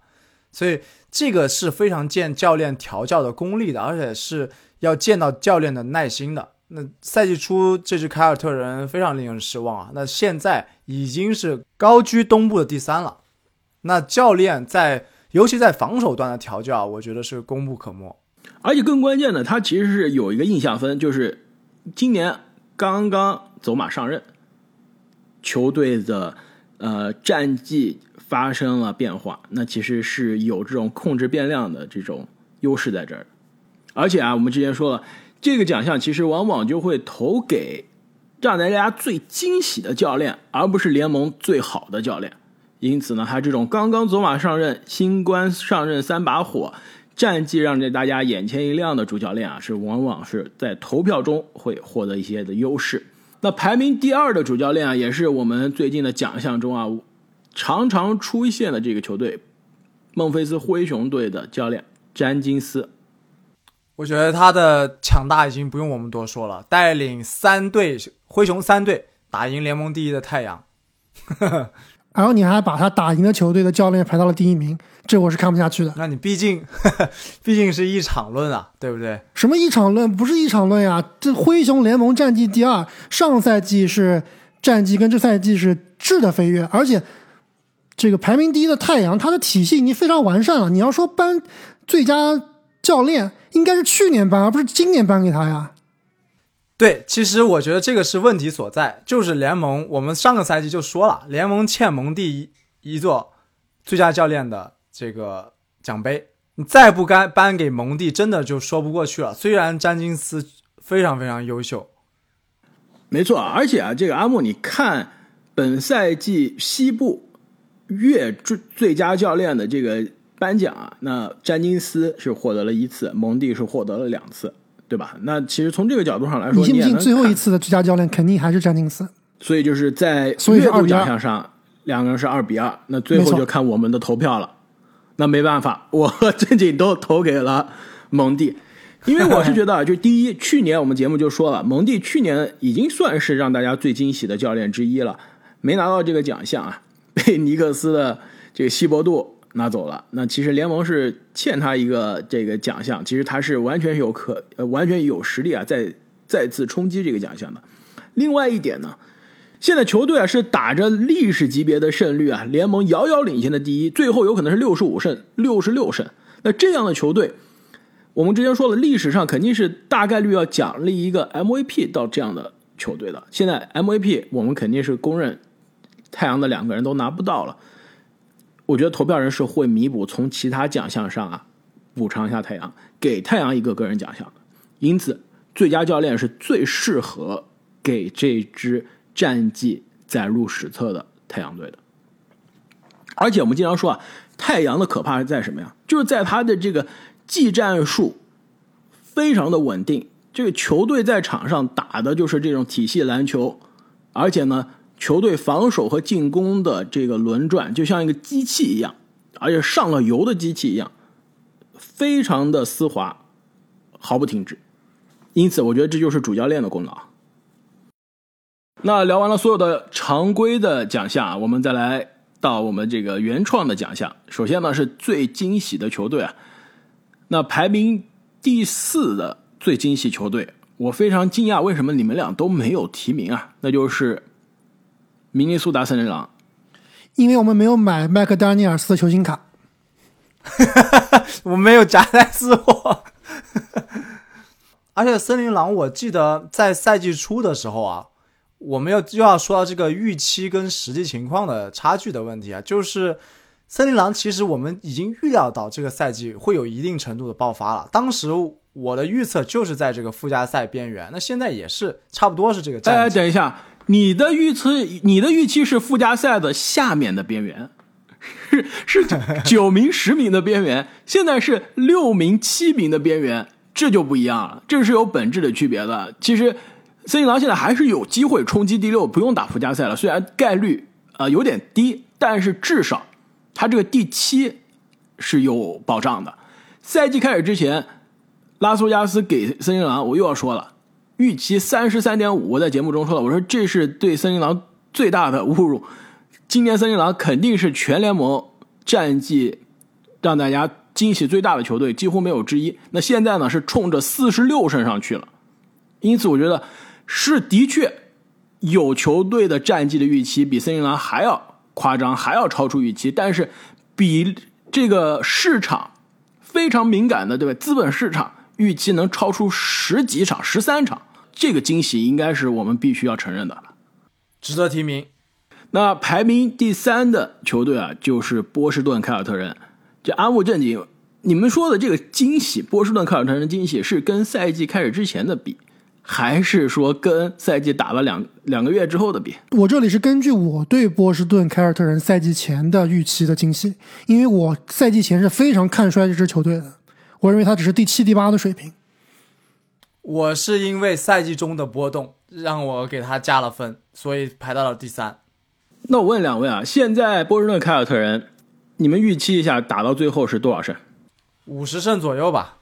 所以这个是非常见教练调教的功力的，而且是要见到教练的耐心的。那赛季初这支凯尔特人非常令人失望啊！那现在已经是高居东部的第三了。那教练在，尤其在防守端的调教，我觉得是功不可没。而且更关键的，他其实是有一个印象分，就是今年刚刚走马上任，球队的呃战绩发生了变化，那其实是有这种控制变量的这种优势在这儿。而且啊，我们之前说了。这个奖项其实往往就会投给让大家最惊喜的教练，而不是联盟最好的教练。因此呢，他这种刚刚走马上任、新官上任三把火、战绩让这大家眼前一亮的主教练啊，是往往是在投票中会获得一些的优势。那排名第二的主教练啊，也是我们最近的奖项中啊常常出现的这个球队——孟菲斯灰熊队的教练詹金斯。我觉得他的强大已经不用我们多说了，带领三队灰熊三队打赢联盟第一的太阳，然后你还把他打赢的球队的教练排到了第一名，这我是看不下去的。那你毕竟 <laughs> 毕竟是一场论啊，对不对？什么一场论？不是一场论呀！这灰熊联盟战绩第二，上赛季是战绩跟这赛季是质的飞跃，而且这个排名第一的太阳，它的体系已经非常完善了。你要说颁最佳教练。应该是去年颁，而不是今年颁给他呀。对，其实我觉得这个是问题所在，就是联盟。我们上个赛季就说了，联盟欠蒙蒂一一座最佳教练的这个奖杯，你再不该颁给蒙蒂，真的就说不过去了。虽然詹金斯非常非常优秀，没错，而且啊，这个阿木，你看本赛季西部月最最佳教练的这个。颁奖啊，那詹金斯是获得了一次，蒙蒂是获得了两次，对吧？那其实从这个角度上来说，你信不信最后一次的最佳教练肯定还是詹金斯？所以就是在月度奖项上，两个人是二比二，那最后就看我们的投票了。那没办法，我和正经都投给了蒙蒂，因为我是觉得啊，就第一，去年我们节目就说了，蒙蒂去年已经算是让大家最惊喜的教练之一了，没拿到这个奖项啊，<laughs> 被尼克斯的这个希伯杜。拿走了，那其实联盟是欠他一个这个奖项，其实他是完全有可呃完全有实力啊，再再次冲击这个奖项的。另外一点呢，现在球队啊是打着历史级别的胜率啊，联盟遥遥领先的第一，最后有可能是六十五胜、六十六胜。那这样的球队，我们之前说了，历史上肯定是大概率要奖励一个 MVP 到这样的球队的。现在 MVP 我们肯定是公认，太阳的两个人都拿不到了。我觉得投票人是会弥补从其他奖项上啊补偿一下太阳，给太阳一个个人奖项因此，最佳教练是最适合给这支战绩载入史册的太阳队的。而且我们经常说啊，太阳的可怕是在什么呀？就是在他的这个技战术非常的稳定。这个球队在场上打的就是这种体系篮球，而且呢，球队防守和进攻的这个轮转就像一个机器一样，而且上了油的机器一样，非常的丝滑，毫不停止。因此，我觉得这就是主教练的功劳。那聊完了所有的常规的奖项，我们再来到我们这个原创的奖项。首先呢，是最惊喜的球队啊，那排名第四的最惊喜球队，我非常惊讶，为什么你们俩都没有提名啊？那就是明尼苏达森林狼，因为我们没有买麦克丹尼尔斯的球星卡，<laughs> 我没有夹带私货。<laughs> 而且森林狼，我记得在赛季初的时候啊。我们要又要说到这个预期跟实际情况的差距的问题啊，就是森林狼其实我们已经预料到这个赛季会有一定程度的爆发了。当时我的预测就是在这个附加赛边缘，那现在也是差不多是这个。哎，等一下，你的预测，你的预期是附加赛的下面的边缘，是 <laughs> 是九名、十名的边缘，现在是六名、七名的边缘，这就不一样了，这是有本质的区别的。其实。森林狼现在还是有机会冲击第六，不用打附加赛了。虽然概率啊有点低，但是至少他这个第七是有保障的。赛季开始之前，拉斯维加斯给森林狼，我又要说了，预期三十三点五。我在节目中说了，我说这是对森林狼最大的侮辱。今年森林狼肯定是全联盟战绩让大家惊喜最大的球队，几乎没有之一。那现在呢是冲着四十六胜上去了，因此我觉得。是的确，有球队的战绩的预期比森林狼还要夸张，还要超出预期。但是，比这个市场非常敏感的，对吧？资本市场预期能超出十几场、十三场，这个惊喜应该是我们必须要承认的了，值得提名。那排名第三的球队啊，就是波士顿凯尔特人。这安务正经，你们说的这个惊喜，波士顿凯尔特人的惊喜是跟赛季开始之前的比。还是说跟赛季打了两两个月之后的比？我这里是根据我对波士顿凯尔特人赛季前的预期的惊喜，因为我赛季前是非常看衰这支球队的，我认为他只是第七、第八的水平。我是因为赛季中的波动让我给他加了分，所以排到了第三。那我问两位啊，现在波士顿凯尔特人，你们预期一下打到最后是多少胜？五十胜左右吧。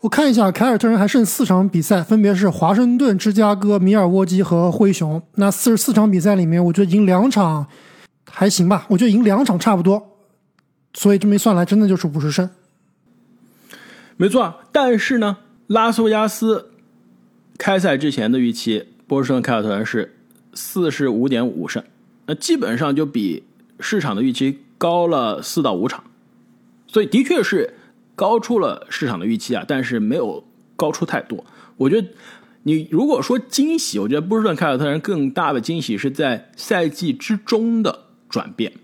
我看一下，凯尔特人还剩四场比赛，分别是华盛顿、芝加哥、米尔沃基和灰熊。那四十四场比赛里面，我觉得赢两场还行吧，我觉得赢两场差不多。所以这么一算来，真的就是五十胜。没错，但是呢，拉斯维加斯开赛之前的预期，波士顿凯尔特人是四十五点五胜，那基本上就比市场的预期高了四到五场，所以的确是。高出了市场的预期啊，但是没有高出太多。我觉得你如果说惊喜，我觉得波士顿凯尔特人更大的惊喜是在赛季之中的转变。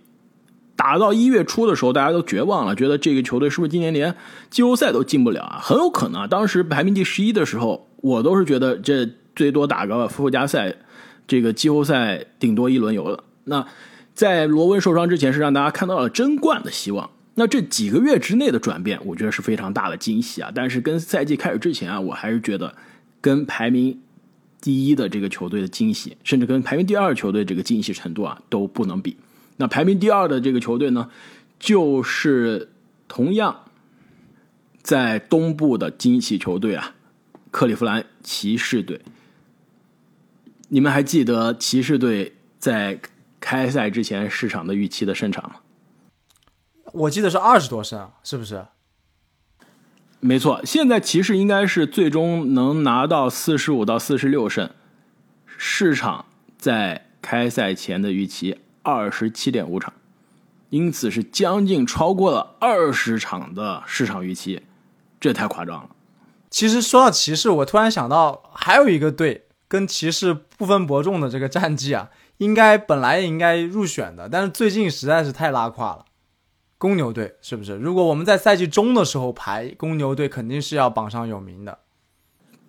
打到一月初的时候，大家都绝望了，觉得这个球队是不是今年连季后赛都进不了啊？很有可能啊。当时排名第十一的时候，我都是觉得这最多打个附加赛，这个季后赛顶多一轮游了。那在罗温受伤之前，是让大家看到了争冠的希望。那这几个月之内的转变，我觉得是非常大的惊喜啊！但是跟赛季开始之前啊，我还是觉得跟排名第一的这个球队的惊喜，甚至跟排名第二球队这个惊喜程度啊都不能比。那排名第二的这个球队呢，就是同样在东部的惊喜球队啊，克利夫兰骑士队。你们还记得骑士队在开赛之前市场的预期的胜场吗？我记得是二十多胜，是不是？没错，现在骑士应该是最终能拿到四十五到四十六胜，市场在开赛前的预期二十七点五场，因此是将近超过了二十场的市场预期，这太夸张了。其实说到骑士，我突然想到还有一个队跟骑士不分伯仲的这个战绩啊，<laughs> 应该本来也应该入选的，但是最近实在是太拉胯了。公牛队是不是？如果我们在赛季中的时候排公牛队，肯定是要榜上有名的。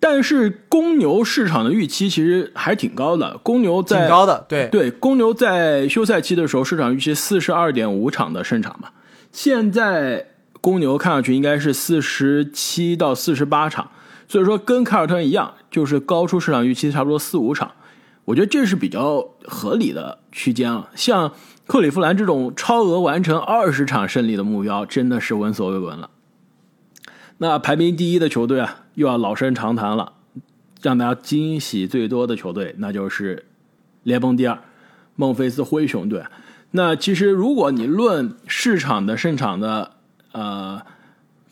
但是公牛市场的预期其实还挺高的。公牛在挺高的，对对。公牛在休赛期的时候，市场预期四十二点五场的胜场嘛。现在公牛看上去应该是四十七到四十八场，所以说跟凯尔特人一样，就是高出市场预期差不多四五场，我觉得这是比较合理的区间了。像克利夫兰这种超额完成二十场胜利的目标，真的是闻所未闻了。那排名第一的球队啊，又要老生常谈了，让大家惊喜最多的球队，那就是联盟第二孟菲斯灰熊队。那其实如果你论市场的胜场的呃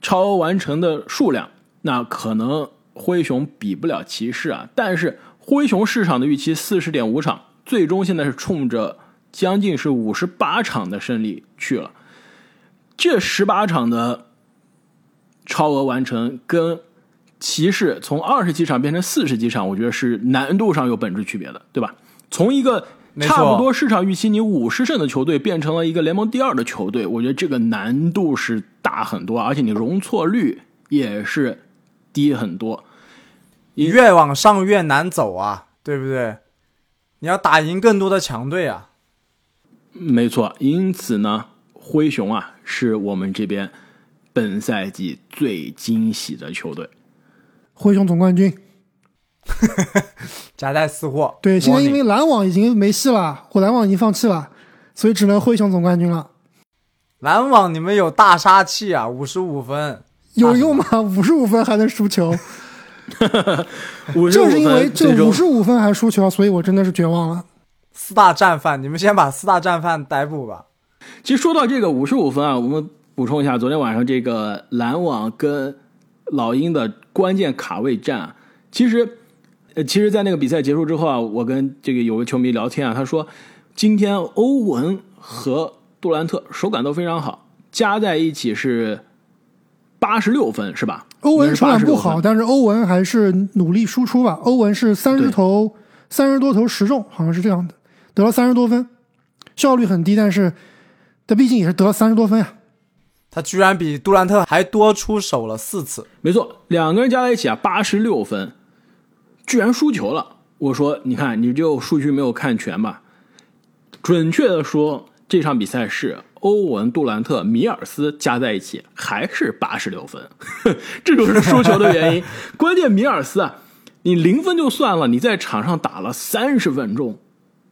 超额完成的数量，那可能灰熊比不了骑士啊。但是灰熊市场的预期四十点五场，最终现在是冲着将近是五十八场的胜利去了。这十八场的。超额完成跟骑士从二十几场变成四十几场，我觉得是难度上有本质区别的，对吧？从一个差不多市场预期你五十胜的球队变成了一个联盟第二的球队，我觉得这个难度是大很多，而且你容错率也是低很多。越往上越难走啊，对不对？你要打赢更多的强队啊。没错，因此呢，灰熊啊是我们这边。本赛季最惊喜的球队，灰熊总冠军，<laughs> 夹带私货。对，现在因为篮网已经没戏了，我篮网已经放弃了，所以只能灰熊总冠军了。篮网，你们有大杀器啊，五十五分有用吗？五十五分还能输球？<laughs> 就是因为这五十五分还输球，所以我真的是绝望了。四大战犯，你们先把四大战犯逮捕吧。其实说到这个五十五分啊，我们。补充一下，昨天晚上这个篮网跟老鹰的关键卡位战，其实，呃，其实，在那个比赛结束之后啊，我跟这个有个球迷聊天啊，他说，今天欧文和杜兰特手感都非常好，加在一起是八十六分，是吧？欧文手感不好，但是欧文还是努力输出吧。欧文是三十投三十多投十中，好像是这样的，得了三十多分，效率很低，但是，他毕竟也是得了三十多分呀。他居然比杜兰特还多出手了四次，没错，两个人加在一起啊，八十六分，居然输球了。我说，你看，你就数据没有看全吧？准确的说，这场比赛是欧文、杜兰特、米尔斯加在一起还是八十六分，<laughs> 这就是输球的原因。<laughs> 关键米尔斯啊，你零分就算了，你在场上打了三十分钟，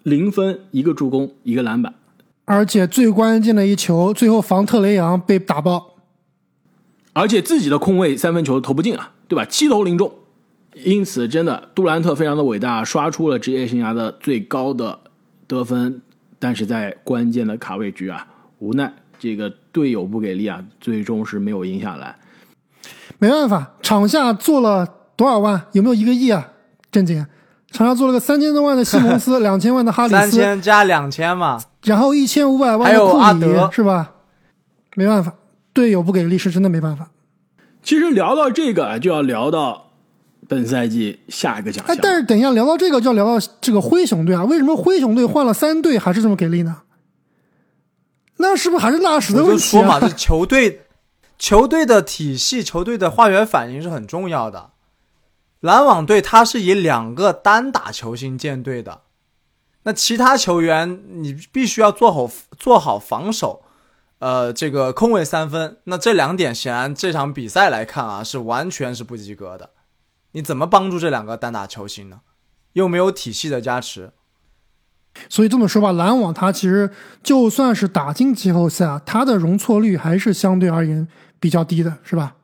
零分，一个助攻，一个篮板。而且最关键的一球，最后防特雷杨被打爆，而且自己的空位三分球投不进啊，对吧？七投零中，因此真的杜兰特非常的伟大，刷出了职业生涯的最高的得分，但是在关键的卡位局啊，无奈这个队友不给力啊，最终是没有赢下来。没办法，场下做了多少万？有没有一个亿啊？正经。场下做了个三千多万的西蒙斯，<laughs> 两千万的哈里斯，三千加两千嘛，然后一千五百万的库里，是吧？没办法，队友不给力是真的没办法。其实聊到这个，就要聊到本赛季下一个奖项。哎，但是等一下聊到这个，就要聊到这个灰熊队啊。为什么灰熊队换了三队还是这么给力呢？那是不是还是纳什的问题？说嘛，这球队球队的体系、球队的化学反应是很重要的。篮网队他是以两个单打球星建队的，那其他球员你必须要做好做好防守，呃，这个空位三分，那这两点显然这场比赛来看啊是完全是不及格的。你怎么帮助这两个单打球星呢？又没有体系的加持，所以这么说吧，篮网他其实就算是打进季后赛，他的容错率还是相对而言比较低的，是吧？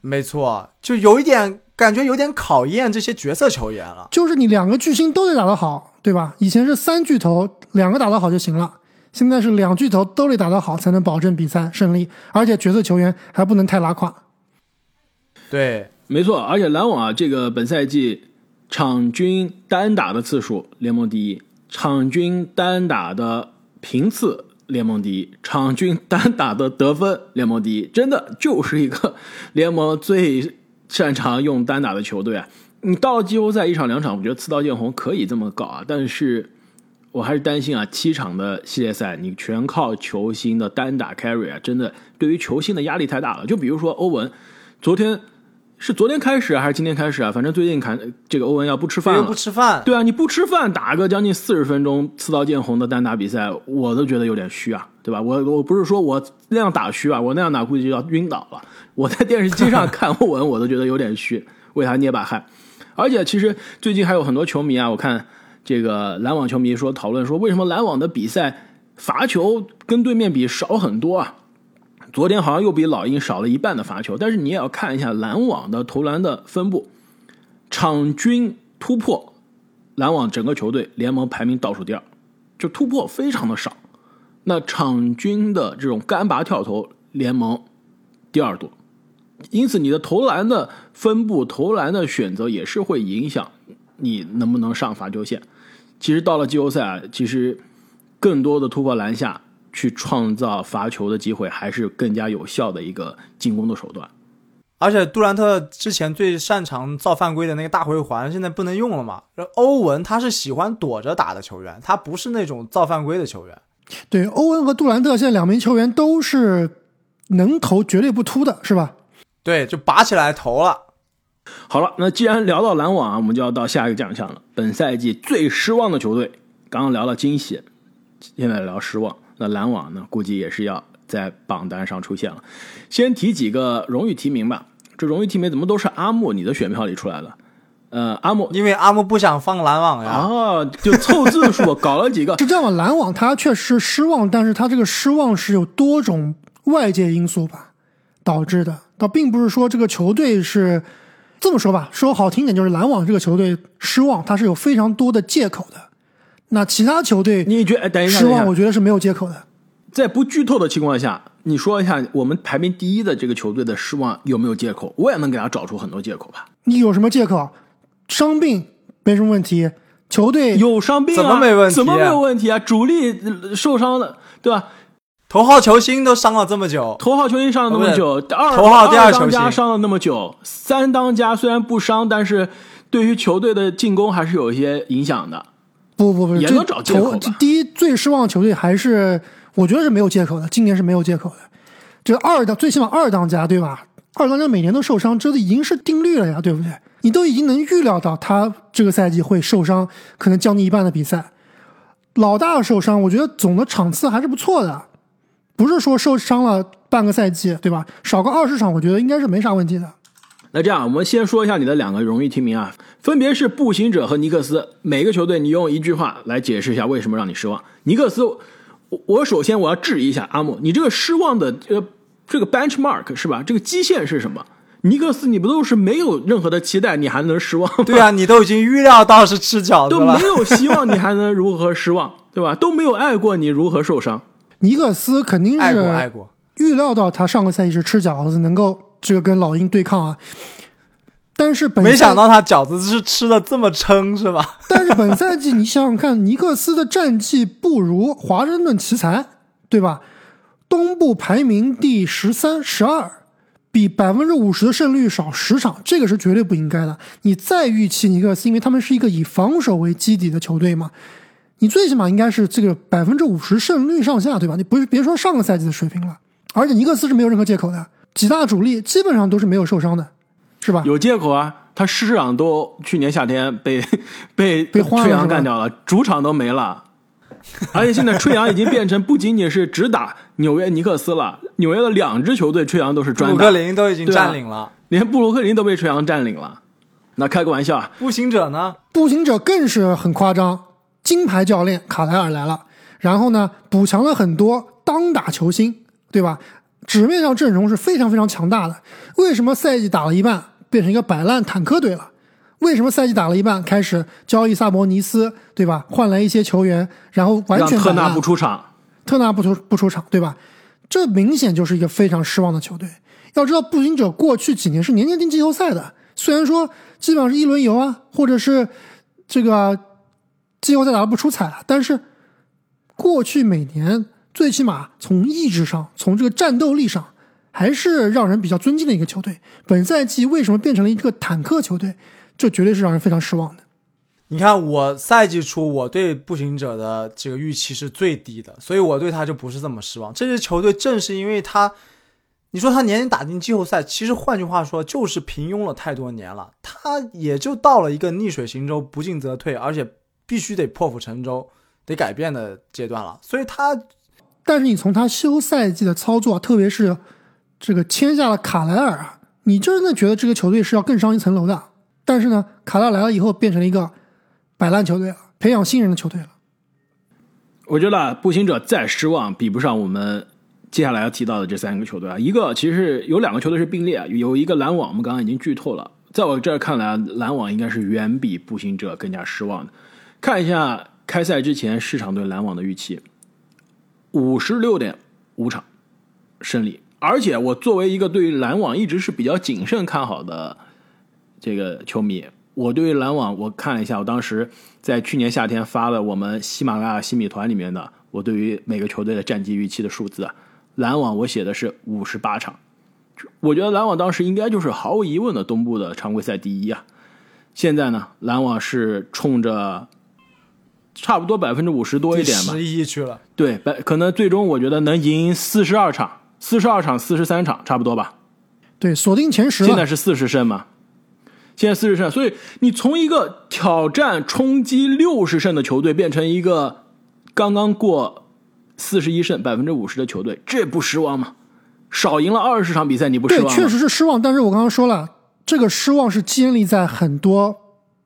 没错，就有一点。感觉有点考验这些角色球员了。就是你两个巨星都得打得好，对吧？以前是三巨头两个打得好就行了，现在是两巨头都得打得好才能保证比赛胜利，而且角色球员还不能太拉胯。对，没错。而且篮网啊，这个本赛季场均单打的次数联盟第一，场均单打的频次联盟第一，场均单打的得分联盟第一，真的就是一个联盟最。擅长用单打的球队啊，你到了季后赛一场两场，我觉得刺刀见红可以这么搞啊。但是我还是担心啊，七场的系列赛你全靠球星的单打 carry 啊，真的对于球星的压力太大了。就比如说欧文，昨天是昨天开始还是今天开始啊？反正最近看这个欧文要不吃饭了，不吃饭，对啊，你不吃饭打个将近四十分钟刺刀见红的单打比赛，我都觉得有点虚啊，对吧？我我不是说我那样打虚啊，我那样打估计就要晕倒了。我在电视机上 <laughs> 看欧文，我都觉得有点虚。为他捏把汗。而且其实最近还有很多球迷啊，我看这个篮网球迷说讨论说，为什么篮网的比赛罚球跟对面比少很多啊？昨天好像又比老鹰少了一半的罚球，但是你也要看一下篮网的投篮的分布，场均突破，篮网整个球队联盟排名倒数第二，就突破非常的少。那场均的这种干拔跳投，联盟第二多。因此，你的投篮的分布、投篮的选择也是会影响你能不能上罚球线。其实到了季后赛啊，其实更多的突破篮下去创造罚球的机会，还是更加有效的一个进攻的手段。而且杜兰特之前最擅长造犯规的那个大回环，现在不能用了嘛？欧文他是喜欢躲着打的球员，他不是那种造犯规的球员。对，欧文和杜兰特现在两名球员都是能投绝对不突的，是吧？对，就拔起来投了。好了，那既然聊到篮网啊，我们就要到下一个奖项了。本赛季最失望的球队，刚刚聊到惊喜，现在聊失望。那篮网呢，估计也是要在榜单上出现了。先提几个荣誉提名吧。这荣誉提名怎么都是阿木你的选票里出来的？呃，阿木，因为阿木不想放篮网呀。哦，就凑字数搞了几个。<laughs> 是这样吧？篮网他确实失望，但是他这个失望是有多种外界因素吧导致的。倒并不是说这个球队是这么说吧，说好听点就是篮网这个球队失望，他是有非常多的借口的。那其他球队，你觉等一下失望，我觉得是没有借口的。在不剧透的情况下，你说一下我们排名第一的这个球队的失望有没有借口？我也能给他找出很多借口吧。你有什么借口？伤病没什么问题，球队有伤病怎么没问题？怎么没有问题啊？主力受伤了，对吧？头号球星都伤了这么久，头号球星伤了那么久，二头号第二当家伤了那么久，三当家虽然不伤，但是对于球队的进攻还是有一些影响的。不不不，也能找借口吧？第一最失望的球队还是我觉得是没有借口的，今年是没有借口的。这二当最起码二当家对吧？二当家每年都受伤，这都已经是定律了呀，对不对？你都已经能预料到他这个赛季会受伤，可能将近一半的比赛。老大受伤，我觉得总的场次还是不错的。不是说受伤了半个赛季，对吧？少个二十场，我觉得应该是没啥问题的。那这样，我们先说一下你的两个荣誉提名啊，分别是步行者和尼克斯。每个球队，你用一句话来解释一下为什么让你失望。尼克斯，我我首先我要质疑一下阿木，你这个失望的呃这个 benchmark 是吧？这个基线是什么？尼克斯，你不都是没有任何的期待，你还能失望？对啊，你都已经预料到是吃饺子了，都没有希望，你还能如何失望？对吧？都没有爱过，你如何受伤？尼克斯肯定是预料到他上个赛季是吃饺子，能够这个跟老鹰对抗啊。但是本没想到他饺子是吃的这么撑，是吧？<laughs> 但是本赛季你想想看，尼克斯的战绩不如华盛顿奇才，对吧？东部排名第十三、十二，比百分之五十的胜率少十场，这个是绝对不应该的。你再预期尼克斯，因为他们是一个以防守为基底的球队嘛。你最起码应该是这个百分之五十胜率上下，对吧？你不是别说上个赛季的水平了，而且尼克斯是没有任何借口的，几大主力基本上都是没有受伤的，是吧？有借口啊，他市长都去年夏天被被被吹阳干掉了，主场都没了，而且现在吹阳已经变成不仅仅是只打纽约尼克斯了，纽约的两支球队吹阳都是专打，布鲁克林都已经占领了，连布鲁克林都被吹阳占领了，那开个玩笑，步行者呢？步行者更是很夸张。金牌教练卡莱尔来了，然后呢，补强了很多当打球星，对吧？纸面上阵容是非常非常强大的。为什么赛季打了一半变成一个摆烂坦克队了？为什么赛季打了一半开始交易萨博尼斯，对吧？换来一些球员，然后完全特纳不出场，特纳不出不出场，对吧？这明显就是一个非常失望的球队。要知道，步行者过去几年是年年进季后赛的，虽然说基本上是一轮游啊，或者是这个。季后赛打得不出彩了，但是过去每年最起码从意志上、从这个战斗力上，还是让人比较尊敬的一个球队。本赛季为什么变成了一个坦克球队？这绝对是让人非常失望的。你看，我赛季初我对步行者的这个预期是最低的，所以我对他就不是这么失望。这支球队正是因为他，你说他年年打进季后赛，其实换句话说就是平庸了太多年了，他也就到了一个逆水行舟、不进则退，而且。必须得破釜沉舟，得改变的阶段了。所以他，但是你从他休赛季的操作，特别是这个签下了卡莱尔，你真的觉得这个球队是要更上一层楼的。但是呢，卡拉来了以后，变成了一个摆烂球队了，培养新人的球队了。我觉得步行者再失望，比不上我们接下来要提到的这三个球队啊。一个其实有两个球队是并列，有一个篮网，我们刚刚已经剧透了。在我这儿看来，篮网应该是远比步行者更加失望的。看一下开赛之前市场对篮网的预期，五十六点五场胜利。而且我作为一个对于篮网一直是比较谨慎看好的这个球迷，我对于篮网我看了一下，我当时在去年夏天发了我们喜马拉雅新米团里面的我对于每个球队的战绩预期的数字，篮网我写的是五十八场。我觉得篮网当时应该就是毫无疑问的东部的常规赛第一啊！现在呢，篮网是冲着差不多百分之五十多一点吧，十亿去了。对，百可能最终我觉得能赢四十二场，四十二场四十三场差不多吧。对，锁定前十。现在是四十胜嘛？现在四十胜，所以你从一个挑战冲击六十胜的球队变成一个刚刚过四十一胜百分之五十的球队，这不失望吗？少赢了二十场比赛，你不失望？对，确实是失望。但是我刚刚说了，这个失望是建立在很多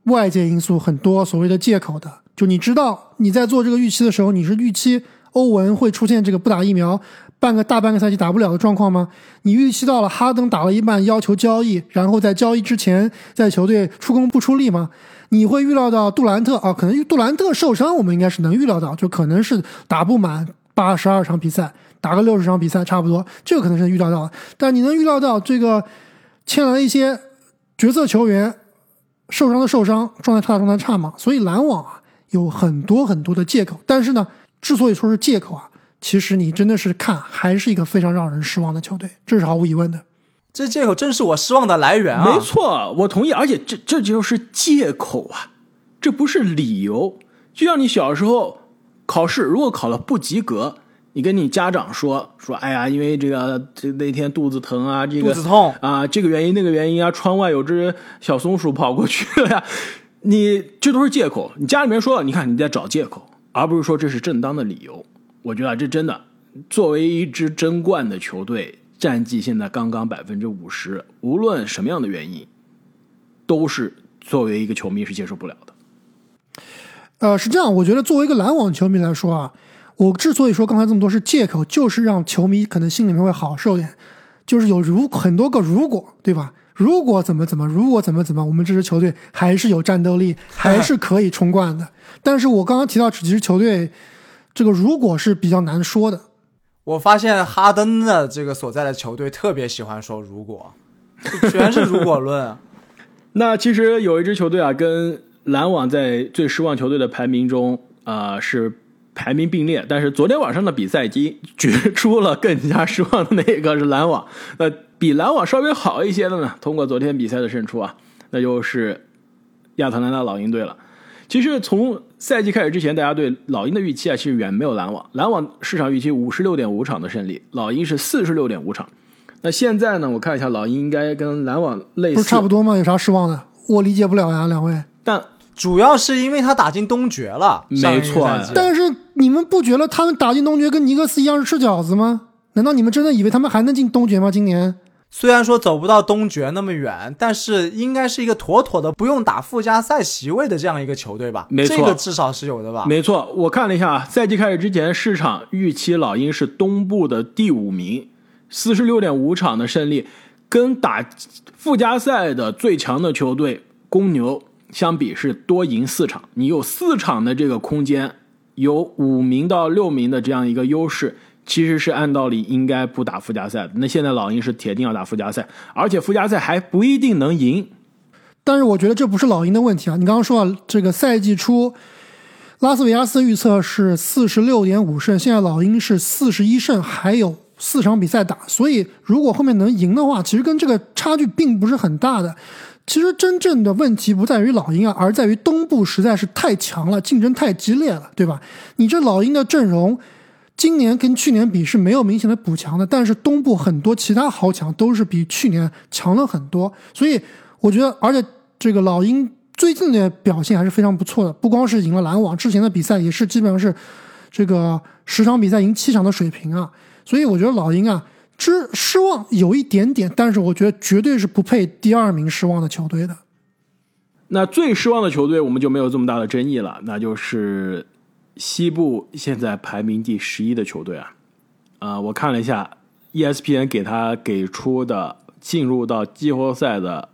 外界因素、很多所谓的借口的。就你知道，你在做这个预期的时候，你是预期欧文会出现这个不打疫苗，半个大半个赛季打不了的状况吗？你预期到了哈登打了一半要求交易，然后在交易之前在球队出工不出力吗？你会预料到杜兰特啊？可能杜兰特受伤，我们应该是能预料到，就可能是打不满八十二场比赛。打个六十场比赛差不多，这个可能是预料到的。但你能预料到这个签来一些角色球员受伤的受伤，状态差的状态差吗？所以篮网啊有很多很多的借口。但是呢，之所以说是借口啊，其实你真的是看还是一个非常让人失望的球队，这是毫无疑问的。这借口正是我失望的来源啊！没错，我同意。而且这这就是借口啊，这不是理由。就像你小时候考试，如果考了不及格。你跟你家长说说，哎呀，因为这个这那天肚子疼啊，这个肚子痛啊，这个原因那个原因啊，窗外有只小松鼠跑过去了呀，你这都是借口。你家里面说了，你看你在找借口，而不是说这是正当的理由。我觉得这真的，作为一支争冠的球队，战绩现在刚刚百分之五十，无论什么样的原因，都是作为一个球迷是接受不了的。呃，是这样，我觉得作为一个篮网球迷来说啊。我之所以说刚才这么多是借口，就是让球迷可能心里面会好受点，就是有如很多个如果，对吧？如果怎么怎么，如果怎么怎么，我们这支球队还是有战斗力，还是可以冲冠的。但是我刚刚提到这支球队，这个如果是比较难说的。我发现哈登的这个所在的球队特别喜欢说如果，全是如果论。<laughs> 那其实有一支球队啊，跟篮网在最失望球队的排名中啊是。排名并列，但是昨天晚上的比赛已经决出了更加失望的那个是篮网。那比篮网稍微好一些的呢？通过昨天比赛的胜出啊，那就是亚特兰大老鹰队了。其实从赛季开始之前，大家对老鹰的预期啊，其实远没有篮网。篮网市场预期五十六点五场的胜利，老鹰是四十六点五场。那现在呢？我看一下，老鹰应该跟篮网类似，不是差不多吗？有啥失望的？我理解不了呀，两位。但主要是因为他打进东决了，没错。但是你们不觉得他们打进东决跟尼克斯一样是吃饺子吗？难道你们真的以为他们还能进东决吗？今年虽然说走不到东决那么远，但是应该是一个妥妥的不用打附加赛席位的这样一个球队吧？没错，这个至少是有的吧？没错，我看了一下，赛季开始之前市场预期老鹰是东部的第五名，四十六点五场的胜利，跟打附加赛的最强的球队公牛。相比是多赢四场，你有四场的这个空间，有五名到六名的这样一个优势，其实是按道理应该不打附加赛的。那现在老鹰是铁定要打附加赛，而且附加赛还不一定能赢。但是我觉得这不是老鹰的问题啊！你刚刚说了，这个赛季初拉斯维加斯预测是四十六点五胜，现在老鹰是四十一胜，还有四场比赛打，所以如果后面能赢的话，其实跟这个差距并不是很大的。其实真正的问题不在于老鹰啊，而在于东部实在是太强了，竞争太激烈了，对吧？你这老鹰的阵容，今年跟去年比是没有明显的补强的，但是东部很多其他豪强都是比去年强了很多，所以我觉得，而且这个老鹰最近的表现还是非常不错的，不光是赢了篮网，之前的比赛也是基本上是这个十场比赛赢七场的水平啊，所以我觉得老鹰啊。之失望有一点点，但是我觉得绝对是不配第二名失望的球队的。那最失望的球队，我们就没有这么大的争议了，那就是西部现在排名第十一的球队啊。啊，我看了一下，ESPN 给他给出的进入到季后赛的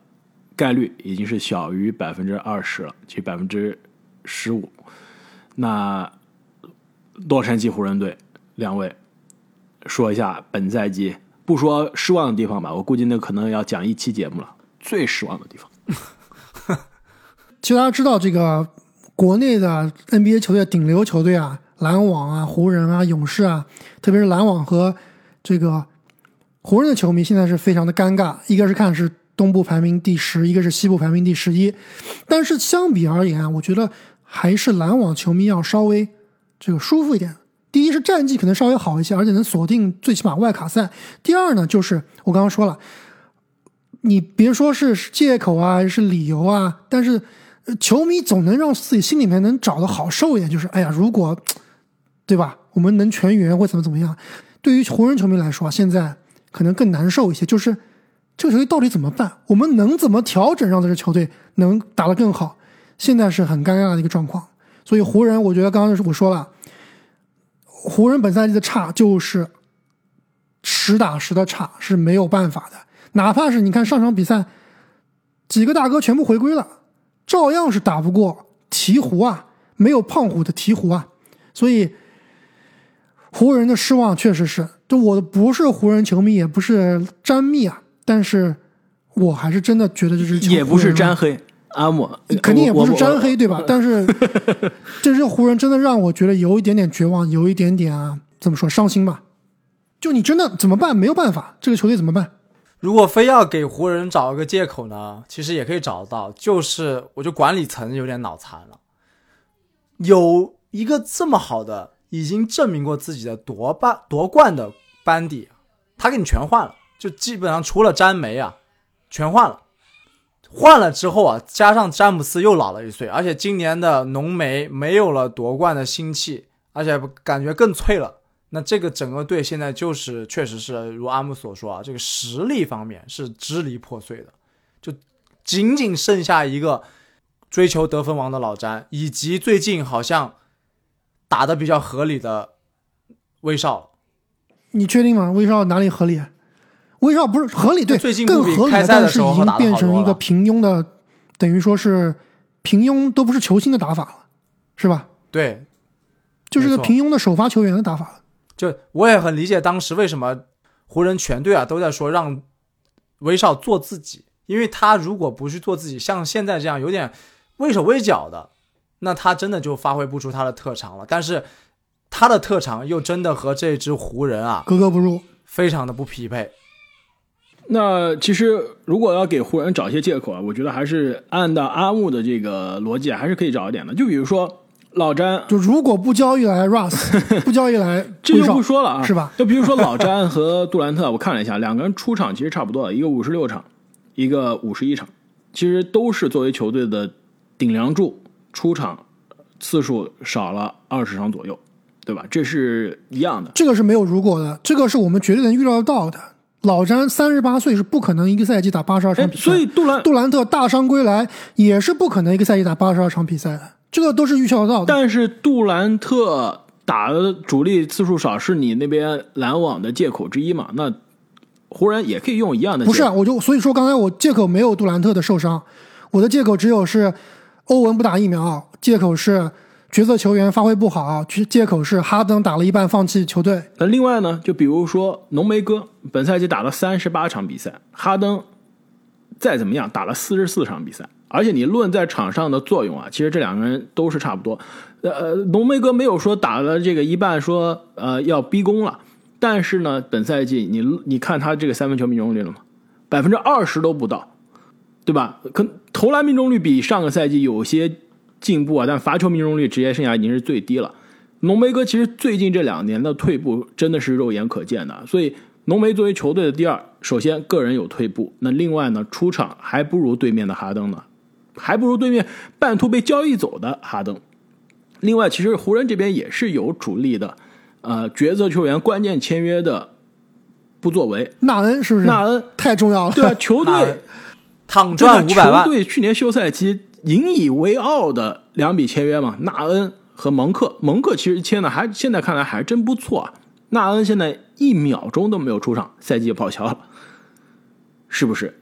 概率已经是小于百分之二十了，就百分之十五。那洛杉矶湖人队两位说一下本赛季不说失望的地方吧，我估计那可能要讲一期节目了，最失望的地方。<laughs> 其实大家知道，这个国内的 NBA 球队顶流球队啊，篮网啊、湖人啊、勇士啊，特别是篮网和这个湖人的球迷现在是非常的尴尬。一个是看是东部排名第十，一个是西部排名第十一。但是相比而言，我觉得还是篮网球迷要稍微这个舒服一点。第一是战绩可能稍微好一些，而且能锁定最起码外卡赛。第二呢，就是我刚刚说了，你别说是借口啊，是理由啊，但是。球迷总能让自己心里面能找的好受一点，就是哎呀，如果，对吧？我们能全员或怎么怎么样？对于湖人球迷来说，现在可能更难受一些，就是这个球队到底怎么办？我们能怎么调整，让这支球队能打得更好？现在是很尴尬的一个状况。所以湖人，我觉得刚刚我说了，湖人本赛季的差就是实打实的差，是没有办法的。哪怕是你看上场比赛，几个大哥全部回归了。照样是打不过鹈鹕啊，没有胖虎的鹈鹕啊，所以湖人的失望确实是。就我不是湖人球迷，也不是詹密啊，但是我还是真的觉得这是也不是詹黑阿莫，肯定也不是詹黑对吧？但是 <laughs> 这支湖人真的让我觉得有一点点绝望，有一点点啊，怎么说伤心吧？就你真的怎么办？没有办法，这个球队怎么办？如果非要给湖人找一个借口呢，其实也可以找得到，就是我觉得管理层有点脑残了。有一个这么好的，已经证明过自己的夺冠夺冠的班底，他给你全换了，就基本上除了詹梅啊，全换了。换了之后啊，加上詹姆斯又老了一岁，而且今年的浓眉没有了夺冠的心气，而且感觉更脆了。那这个整个队现在就是，确实是如阿姆所说啊，这个实力方面是支离破碎的，就仅仅剩下一个追求得分王的老詹，以及最近好像打的比较合理的威少。你确定吗？威少哪里合理？威少不是合理，对，最近更合理，但是已经变成一个平庸的，等于说是平庸，都不是球星的打法了，是吧？对，就是个平庸的首发球员的打法。就我也很理解当时为什么湖人全队啊都在说让威少做自己，因为他如果不去做自己，像现在这样有点畏手畏脚的，那他真的就发挥不出他的特长了。但是他的特长又真的和这支湖人啊格格不入，非常的不匹配。那其实如果要给湖人找一些借口啊，我觉得还是按照阿木的这个逻辑还是可以找一点的。就比如说。老詹就如果不交易来 Russ，<laughs> 不交易来这就不说了啊，是吧？就比如说老詹和杜兰特，<laughs> 我看了一下，两个人出场其实差不多，一个五十六场，一个五十一场，其实都是作为球队的顶梁柱，出场次数少了二十场左右，对吧？这是一样的。这个是没有如果的，这个是我们绝对能预料得到的。老詹三十八岁是不可能一个赛季打八十二场比赛，所以杜兰杜兰特大伤归来也是不可能一个赛季打八十二场比赛的。这个都是预料到的，但是杜兰特打的主力次数少，是你那边篮网的借口之一嘛？那湖人也可以用一样的。不是，我就所以说刚才我借口没有杜兰特的受伤，我的借口只有是欧文不打疫苗，借口是角色球员发挥不好，借口是哈登打了一半放弃球队。那另外呢，就比如说浓眉哥本赛季打了三十八场比赛，哈登再怎么样打了四十四场比赛。而且你论在场上的作用啊，其实这两个人都是差不多。呃，浓眉哥没有说打了这个一半说呃要逼宫了，但是呢，本赛季你你看他这个三分球命中率了吗？百分之二十都不到，对吧？可投篮命中率比上个赛季有些进步啊，但罚球命中率职业生涯已经是最低了。浓眉哥其实最近这两年的退步真的是肉眼可见的，所以浓眉作为球队的第二，首先个人有退步，那另外呢，出场还不如对面的哈登呢。还不如对面半途被交易走的哈登。另外，其实湖人这边也是有主力的，呃，角色球员关键签约的不作为。纳恩是不是？纳恩太重要了。对啊，球队躺赚五百万。球队去年休赛期引以为傲的两笔签约嘛，纳恩和蒙克。蒙克其实签的还现在看来还真不错啊。纳恩现在一秒钟都没有出场，赛季就报销了，是不是？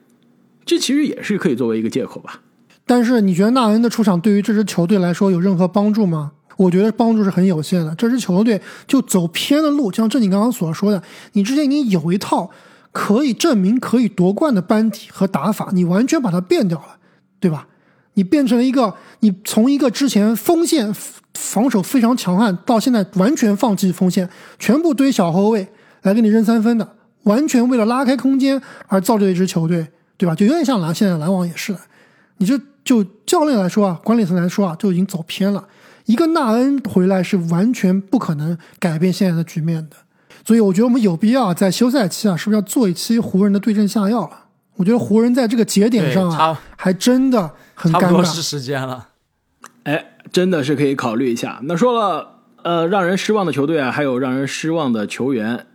这其实也是可以作为一个借口吧。但是你觉得纳恩的出场对于这支球队来说有任何帮助吗？我觉得帮助是很有限的。这支球队就走偏了路，像正你刚刚所说的，你之前已经有一套可以证明可以夺冠的班底和打法，你完全把它变掉了，对吧？你变成了一个，你从一个之前锋线防守非常强悍，到现在完全放弃锋线，全部堆小后卫来给你扔三分的，完全为了拉开空间而造就一支球队，对吧？就有点像篮，现在篮网也是的。你就就教练来说啊，管理层来说啊，就已经走偏了。一个纳恩回来是完全不可能改变现在的局面的，所以我觉得我们有必要在休赛期啊，是不是要做一期湖人的对症下药了？我觉得湖人在这个节点上啊，还真的很尴尬。是时间了，哎，真的是可以考虑一下。那说了，呃，让人失望的球队啊，还有让人失望的球员。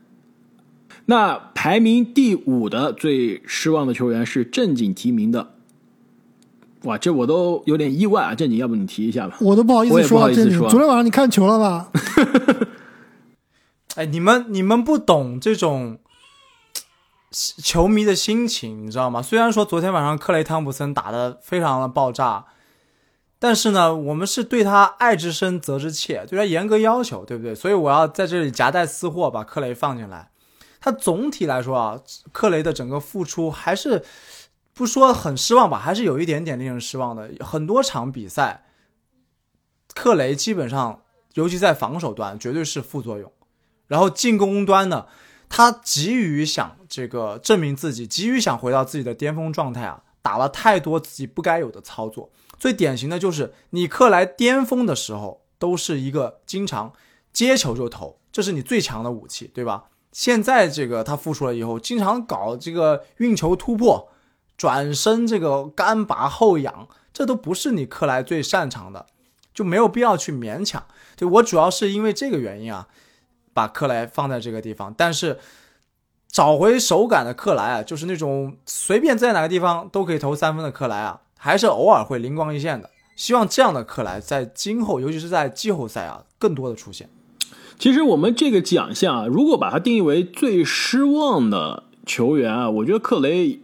那排名第五的最失望的球员是正经提名的。哇，这我都有点意外啊！这你，要不你提一下吧？我都不好意思说，正经，昨天晚上你看球了吧？<laughs> 哎，你们你们不懂这种球迷的心情，你知道吗？虽然说昨天晚上克雷汤普森打的非常的爆炸，但是呢，我们是对他爱之深责之切，对他严格要求，对不对？所以我要在这里夹带私货，把克雷放进来。他总体来说啊，克雷的整个付出还是。不说很失望吧，还是有一点点令人失望的。很多场比赛，克雷基本上，尤其在防守端，绝对是副作用。然后进攻端呢，他急于想这个证明自己，急于想回到自己的巅峰状态啊，打了太多自己不该有的操作。最典型的就是你克莱巅峰的时候，都是一个经常接球就投，这是你最强的武器，对吧？现在这个他复出了以后，经常搞这个运球突破。转身这个干拔后仰，这都不是你克莱最擅长的，就没有必要去勉强。对我主要是因为这个原因啊，把克莱放在这个地方。但是找回手感的克莱啊，就是那种随便在哪个地方都可以投三分的克莱啊，还是偶尔会灵光一现的。希望这样的克莱在今后，尤其是在季后赛啊，更多的出现。其实我们这个奖项啊，如果把它定义为最失望的球员啊，我觉得克雷。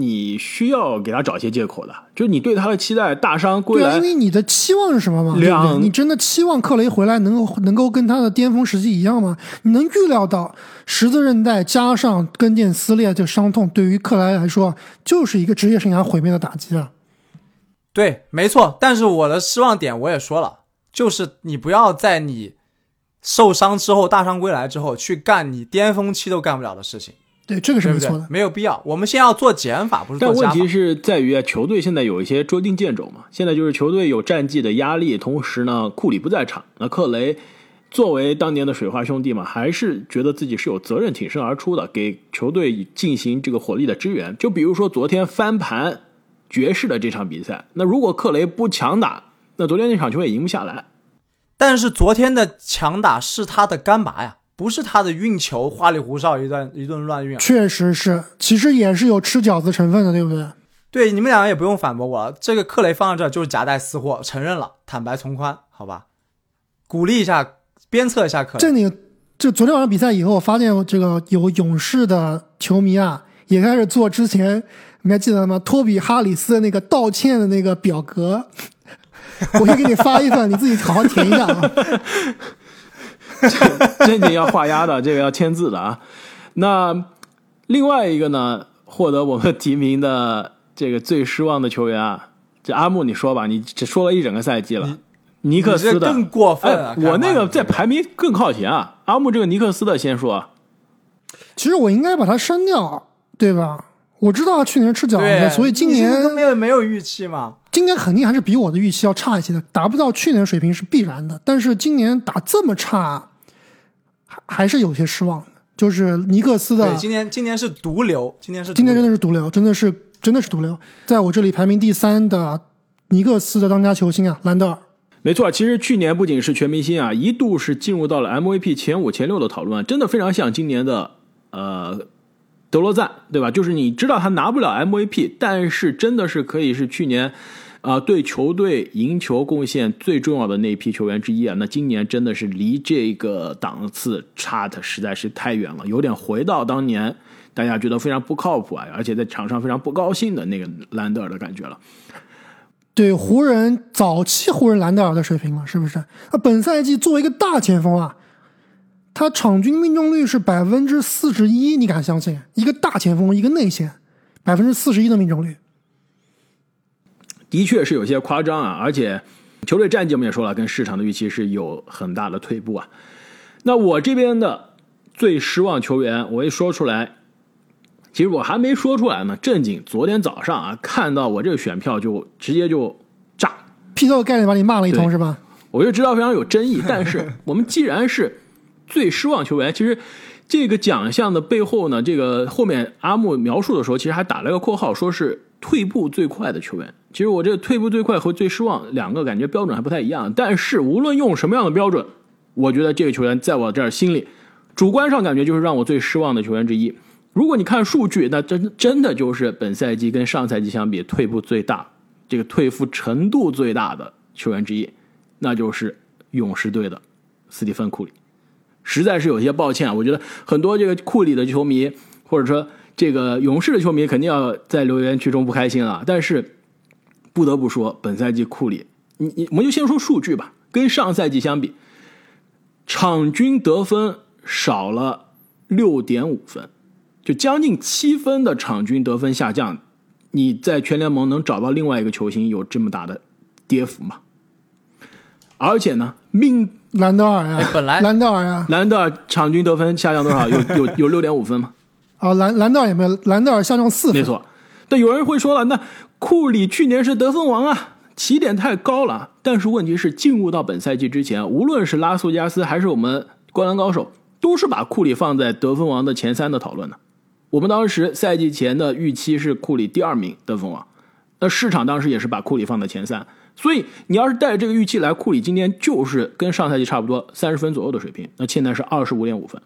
你需要给他找一些借口的，就是你对他的期待大伤归来。对，因为你的期望是什么嘛？两，你真的期望克雷回来能够能够跟他的巅峰时期一样吗？你能预料到十字韧带加上跟腱撕裂这伤痛，对于克莱来说就是一个职业生涯毁灭的打击啊？对，没错。但是我的失望点我也说了，就是你不要在你受伤之后大伤归来之后去干你巅峰期都干不了的事情。对，这个是没错的，没有必要。我们先要做减法，不是但问题是在于啊，球队现在有一些捉襟见肘嘛。现在就是球队有战绩的压力，同时呢，库里不在场。那克雷作为当年的水花兄弟嘛，还是觉得自己是有责任挺身而出的，给球队进行这个火力的支援。就比如说昨天翻盘爵士的这场比赛，那如果克雷不强打，那昨天那场球也赢不下来。但是昨天的强打是他的干拔呀。不是他的运球花里胡哨一段一顿乱运，确实是，其实也是有吃饺子成分的，对不对？对，你们两个也不用反驳我，这个克雷放在这就是夹带私货，承认了，坦白从宽，好吧？鼓励一下，鞭策一下克雷。这你就昨天晚上比赛以后，我发现这个有勇士的球迷啊，也开始做之前你还记得吗？托比哈里斯的那个道歉的那个表格，<laughs> 我先给你发一份，你自己好好填一下啊。正经要画押的，这个要签字的啊。那另外一个呢，获得我们提名的这个最失望的球员啊，这阿木你说吧，你只说了一整个赛季了。尼克斯的更过分，我那个在排名更靠前啊。阿木这个尼克斯的先说，其实我应该把它删掉，对吧？我知道他去年吃饺子，所以今年没有没有预期嘛。今年肯定还是比我的预期要差一些的，达不到去年水平是必然的。但是今年打这么差，还还是有些失望的。就是尼克斯的，今年今年是毒瘤，今年是今年真的是毒瘤，真的是真的是毒瘤。在我这里排名第三的尼克斯的当家球星啊，兰德尔。没错，其实去年不仅是全明星啊，一度是进入到了 MVP 前五前六的讨论，真的非常像今年的呃德罗赞，对吧？就是你知道他拿不了 MVP，但是真的是可以是去年啊对球队赢球贡献最重要的那一批球员之一啊。那今年真的是离这个档次差的实在是太远了，有点回到当年大家觉得非常不靠谱啊，而且在场上非常不高兴的那个兰德尔的感觉了。对湖人早期湖人兰德尔的水平了，是不是？啊本赛季作为一个大前锋啊。他场均命中率是百分之四十一，你敢相信？一个大前锋，一个内线，百分之四十一的命中率，的确是有些夸张啊！而且球队战绩我们也说了，跟市场的预期是有很大的退步啊。那我这边的最失望球员，我一说出来，其实我还没说出来呢。正经昨天早上啊，看到我这个选票就直接就炸，劈头盖脸把你骂了一通是吧？我就知道非常有争议，但是 <laughs> 我们既然是。最失望球员，其实这个奖项的背后呢，这个后面阿木描述的时候，其实还打了个括号，说是退步最快的球员。其实我这个退步最快和最失望两个感觉标准还不太一样，但是无论用什么样的标准，我觉得这个球员在我这儿心里主观上感觉就是让我最失望的球员之一。如果你看数据，那真真的就是本赛季跟上赛季相比退步最大，这个退步程度最大的球员之一，那就是勇士队的斯蒂芬库里。实在是有些抱歉，我觉得很多这个库里的球迷，或者说这个勇士的球迷，肯定要在留言区中不开心啊。但是不得不说，本赛季库里，你你我们就先说数据吧，跟上赛季相比，场均得分少了六点五分，就将近七分的场均得分下降。你在全联盟能找到另外一个球星有这么大的跌幅吗？而且呢，命。兰德尔呀，本来兰德尔呀，兰德尔场均得分下降多少？有有有六点五分吗？啊，<laughs> 兰兰德尔也没有，兰德尔下降四分。没错，但有人会说了，那库里去年是得分王啊，起点太高了。但是问题是，进入到本赛季之前，无论是拉斯加斯还是我们灌篮高手，都是把库里放在得分王的前三的讨论的。我们当时赛季前的预期是库里第二名得分王，那市场当时也是把库里放在前三。所以你要是带着这个预期来，库里今天就是跟上赛季差不多三十分左右的水平，那现在是二十五点五分，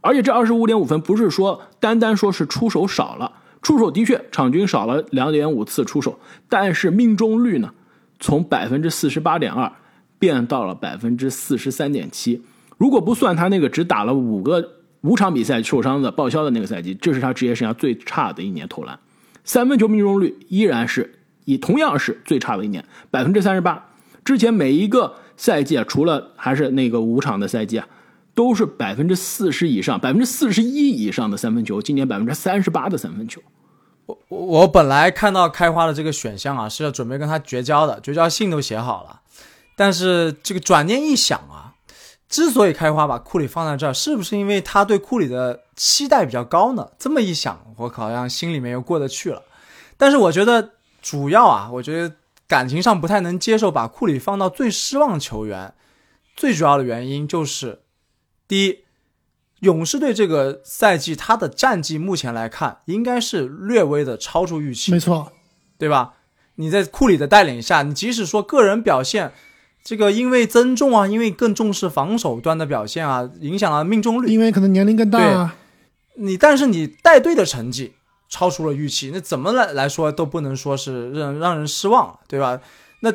而且这二十五点五分不是说单单说是出手少了，出手的确场均少了两点五次出手，但是命中率呢，从百分之四十八点二变到了百分之四十三点七，如果不算他那个只打了五个五场比赛受伤的报销的那个赛季，这是他职业生涯最差的一年投篮，三分球命中率依然是。以同样是最差的一年，百分之三十八。之前每一个赛季啊，除了还是那个五场的赛季啊，都是百分之四十以上、百分之四十一以上的三分球。今年百分之三十八的三分球。我我本来看到开花的这个选项啊，是要准备跟他绝交的，绝交信都写好了。但是这个转念一想啊，之所以开花把库里放在这儿，是不是因为他对库里的期待比较高呢？这么一想，我好像心里面又过得去了。但是我觉得。主要啊，我觉得感情上不太能接受把库里放到最失望球员，最主要的原因就是，第一，勇士队这个赛季他的战绩目前来看应该是略微的超出预期，没错，对吧？你在库里的带领下，你即使说个人表现，这个因为增重啊，因为更重视防守端的表现啊，影响了命中率，因为可能年龄更大啊，你但是你带队的成绩。超出了预期，那怎么来来说都不能说是让让人失望，对吧？那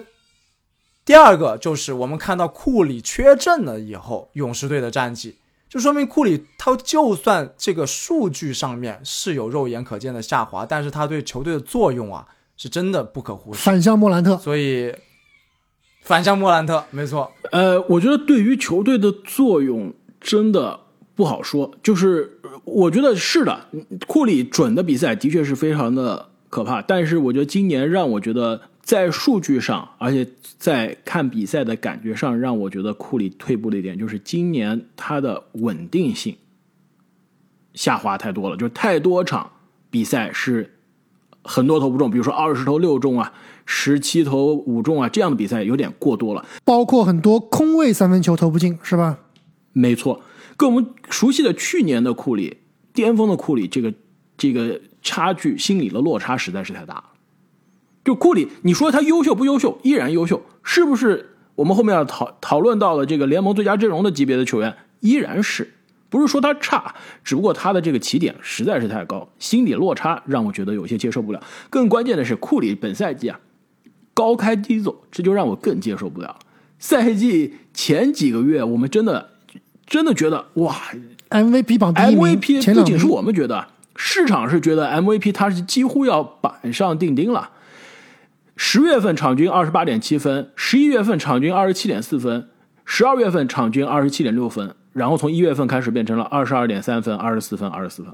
第二个就是我们看到库里缺阵了以后，勇士队的战绩就说明库里他就算这个数据上面是有肉眼可见的下滑，但是他对球队的作用啊是真的不可忽视。反向莫兰特，所以反向莫兰特没错。呃，我觉得对于球队的作用真的。不好说，就是我觉得是的，库里准的比赛的确是非常的可怕。但是我觉得今年让我觉得在数据上，而且在看比赛的感觉上，让我觉得库里退步的一点就是今年他的稳定性下滑太多了，就是太多场比赛是很多投不中，比如说二十投六中啊，十七投五中啊，这样的比赛有点过多了。包括很多空位三分球投不进，是吧？没错。跟我们熟悉的去年的库里，巅峰的库里，这个这个差距，心理的落差实在是太大了。就库里，你说他优秀不优秀？依然优秀，是不是？我们后面要讨讨论到了这个联盟最佳阵容的级别的球员，依然是。不是说他差，只不过他的这个起点实在是太高，心理落差让我觉得有些接受不了。更关键的是，库里本赛季啊高开低走，这就让我更接受不了。赛季前几个月，我们真的真的觉得哇，MVP 榜第一，MVP 不仅是我们觉得，市场是觉得 MVP 他是几乎要板上钉钉了。十月份场均二十八点七分，十一月份场均二十七点四分，十二月份场均二十七点六分，然后从一月份开始变成了二十二点三分、二十四分、二十四分，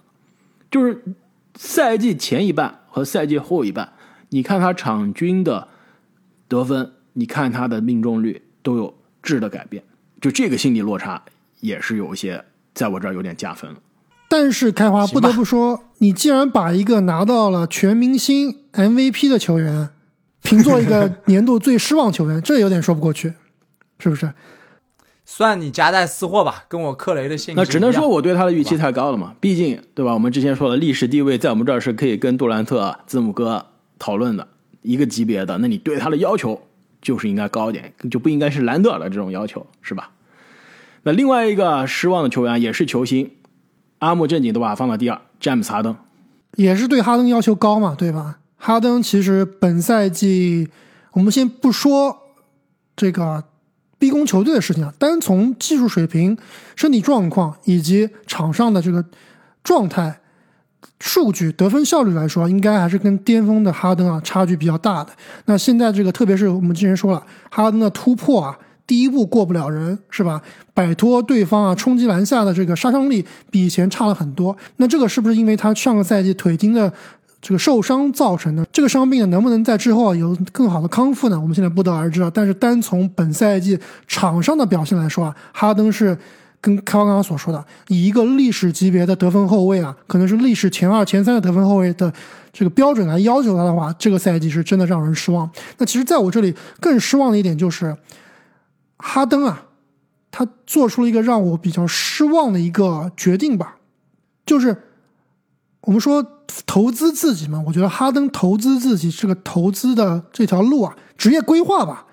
就是赛季前一半和赛季后一半，你看他场均的得分，你看他的命中率。都有质的改变，就这个心理落差也是有一些，在我这儿有点加分了。但是开花不得不说，你既然把一个拿到了全明星 MVP 的球员评作一个年度最失望球员，这有点说不过去，<laughs> 是不是？算你夹带私货吧，跟我克雷的性那只能说我对他的预期太高了嘛。毕竟，对吧？我们之前说的历史地位，在我们这儿是可以跟杜兰特、字母哥讨论的一个级别的。那你对他的要求？就是应该高一点，就不应该是兰德尔的这种要求，是吧？那另外一个失望的球员也是球星，阿木正经的话放到第二，詹姆斯哈登，也是对哈登要求高嘛，对吧？哈登其实本赛季，我们先不说这个逼宫球队的事情啊，单从技术水平、身体状况以及场上的这个状态。数据得分效率来说，应该还是跟巅峰的哈登啊差距比较大的。那现在这个，特别是我们之前说了，哈登的突破啊，第一步过不了人，是吧？摆脱对方啊冲击篮下的这个杀伤力比以前差了很多。那这个是不是因为他上个赛季腿筋的这个受伤造成的？这个伤病能不能在之后有更好的康复呢？我们现在不得而知啊。但是单从本赛季场上的表现来说啊，哈登是。跟开刚刚所说的，以一个历史级别的得分后卫啊，可能是历史前二、前三的得分后卫的这个标准来要求他的话，这个赛季是真的让人失望。那其实，在我这里更失望的一点就是，哈登啊，他做出了一个让我比较失望的一个决定吧，就是我们说投资自己嘛，我觉得哈登投资自己这个投资的这条路啊，职业规划吧。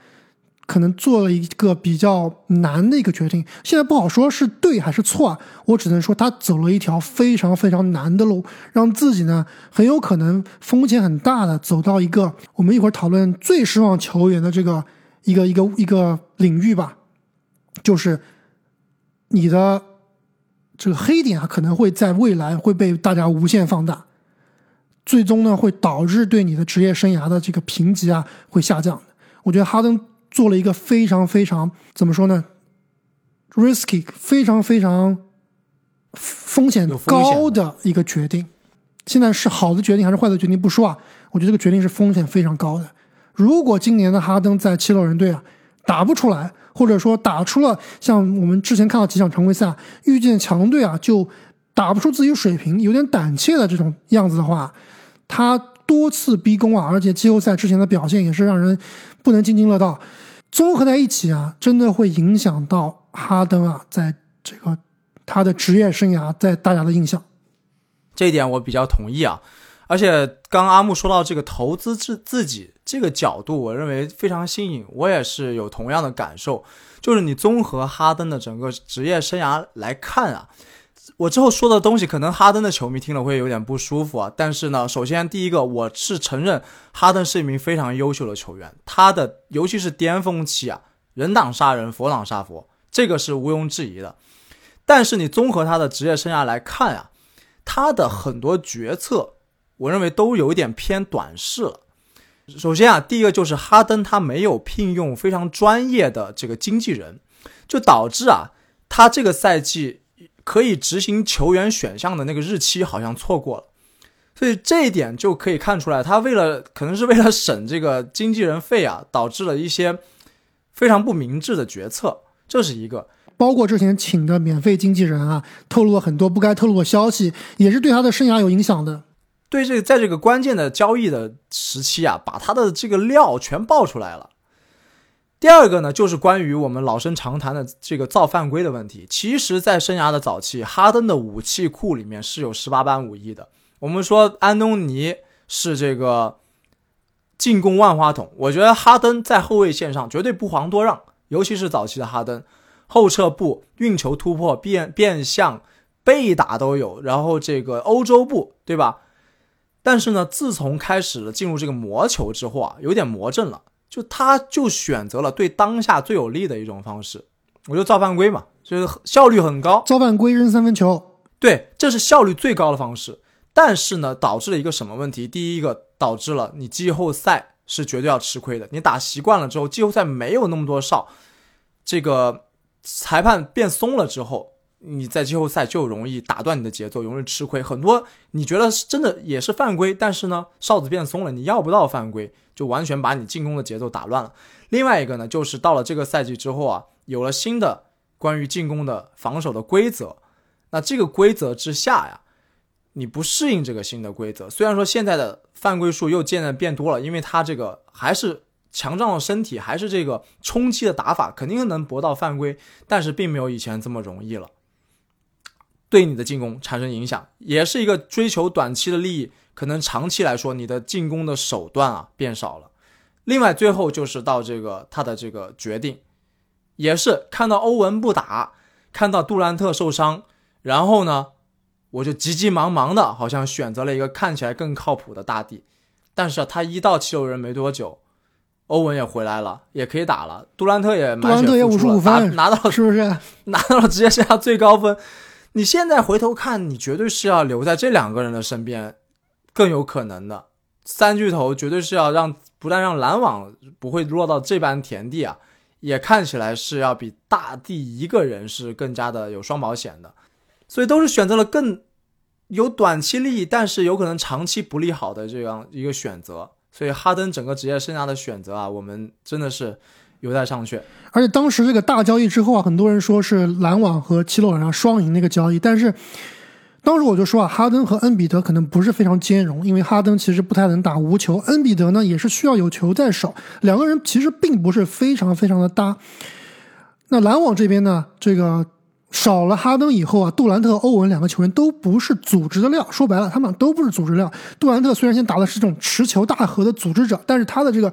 可能做了一个比较难的一个决定，现在不好说是对还是错啊。我只能说他走了一条非常非常难的路，让自己呢很有可能风险很大的走到一个我们一会儿讨论最失望球员的这个一个一个一个领域吧，就是你的这个黑点啊可能会在未来会被大家无限放大，最终呢会导致对你的职业生涯的这个评级啊会下降的。我觉得哈登。做了一个非常非常怎么说呢，risky 非常非常风险高的一个决定。现在是好的决定还是坏的决定不说啊，我觉得这个决定是风险非常高的。如果今年的哈登在七六人队啊打不出来，或者说打出了像我们之前看到几场常规赛遇见强队啊就打不出自己水平，有点胆怯的这种样子的话，他多次逼宫啊，而且季后赛之前的表现也是让人不能津津乐道。综合在一起啊，真的会影响到哈登啊，在这个他的职业生涯在大家的印象。这一点我比较同意啊，而且刚阿木说到这个投资自自己这个角度，我认为非常新颖，我也是有同样的感受。就是你综合哈登的整个职业生涯来看啊。我之后说的东西，可能哈登的球迷听了会有点不舒服啊。但是呢，首先第一个，我是承认哈登是一名非常优秀的球员，他的尤其是巅峰期啊，人挡杀人，佛挡杀佛，这个是毋庸置疑的。但是你综合他的职业生涯来看啊，他的很多决策，我认为都有点偏短视了。首先啊，第一个就是哈登他没有聘用非常专业的这个经纪人，就导致啊，他这个赛季。可以执行球员选项的那个日期好像错过了，所以这一点就可以看出来，他为了可能是为了省这个经纪人费啊，导致了一些非常不明智的决策，这是一个。包括之前请的免费经纪人啊，透露了很多不该透露的消息，也是对他的生涯有影响的。对这个，在这个关键的交易的时期啊，把他的这个料全爆出来了。第二个呢，就是关于我们老生常谈的这个造犯规的问题。其实，在生涯的早期，哈登的武器库里面是有十八般武艺的。我们说安东尼是这个进攻万花筒，我觉得哈登在后卫线上绝对不遑多让，尤其是早期的哈登，后撤步、运球突破、变变向、被打都有，然后这个欧洲步，对吧？但是呢，自从开始了进入这个魔球之后啊，有点魔怔了，就他就选择了对当下最有利的一种方式，我就造犯规嘛，就是效率很高，造犯规扔三分球，对，这是效率最高的方式。但是呢，导致了一个什么问题？第一个导致了你季后赛是绝对要吃亏的，你打习惯了之后，季后赛没有那么多哨，这个裁判变松了之后。你在季后赛就容易打断你的节奏，容易吃亏。很多你觉得真的也是犯规，但是呢，哨子变松了，你要不到犯规，就完全把你进攻的节奏打乱了。另外一个呢，就是到了这个赛季之后啊，有了新的关于进攻的防守的规则。那这个规则之下呀，你不适应这个新的规则，虽然说现在的犯规数又渐渐变多了，因为他这个还是强壮的身体，还是这个冲击的打法，肯定能搏到犯规，但是并没有以前这么容易了。对你的进攻产生影响，也是一个追求短期的利益，可能长期来说，你的进攻的手段啊变少了。另外，最后就是到这个他的这个决定，也是看到欧文不打，看到杜兰特受伤，然后呢，我就急急忙忙的，好像选择了一个看起来更靠谱的大帝。但是他一到七六人没多久，欧文也回来了，也可以打了，杜兰特也杜兰特也五十五分 <laughs> 拿到了，是不是拿到了职业生涯最高分？你现在回头看，你绝对是要留在这两个人的身边，更有可能的三巨头绝对是要让不但让篮网不会落到这般田地啊，也看起来是要比大帝一个人是更加的有双保险的，所以都是选择了更有短期利益，但是有可能长期不利好的这样一个选择。所以哈登整个职业生涯的选择啊，我们真的是。有待商榷。而且当时这个大交易之后啊，很多人说是篮网和七六人双赢那个交易，但是当时我就说啊，哈登和恩比德可能不是非常兼容，因为哈登其实不太能打无球，恩比德呢也是需要有球在手，两个人其实并不是非常非常的搭。那篮网这边呢，这个少了哈登以后啊，杜兰特、欧文两个球员都不是组织的料，说白了，他们俩都不是组织料。杜兰特虽然先打的是这种持球大核的组织者，但是他的这个。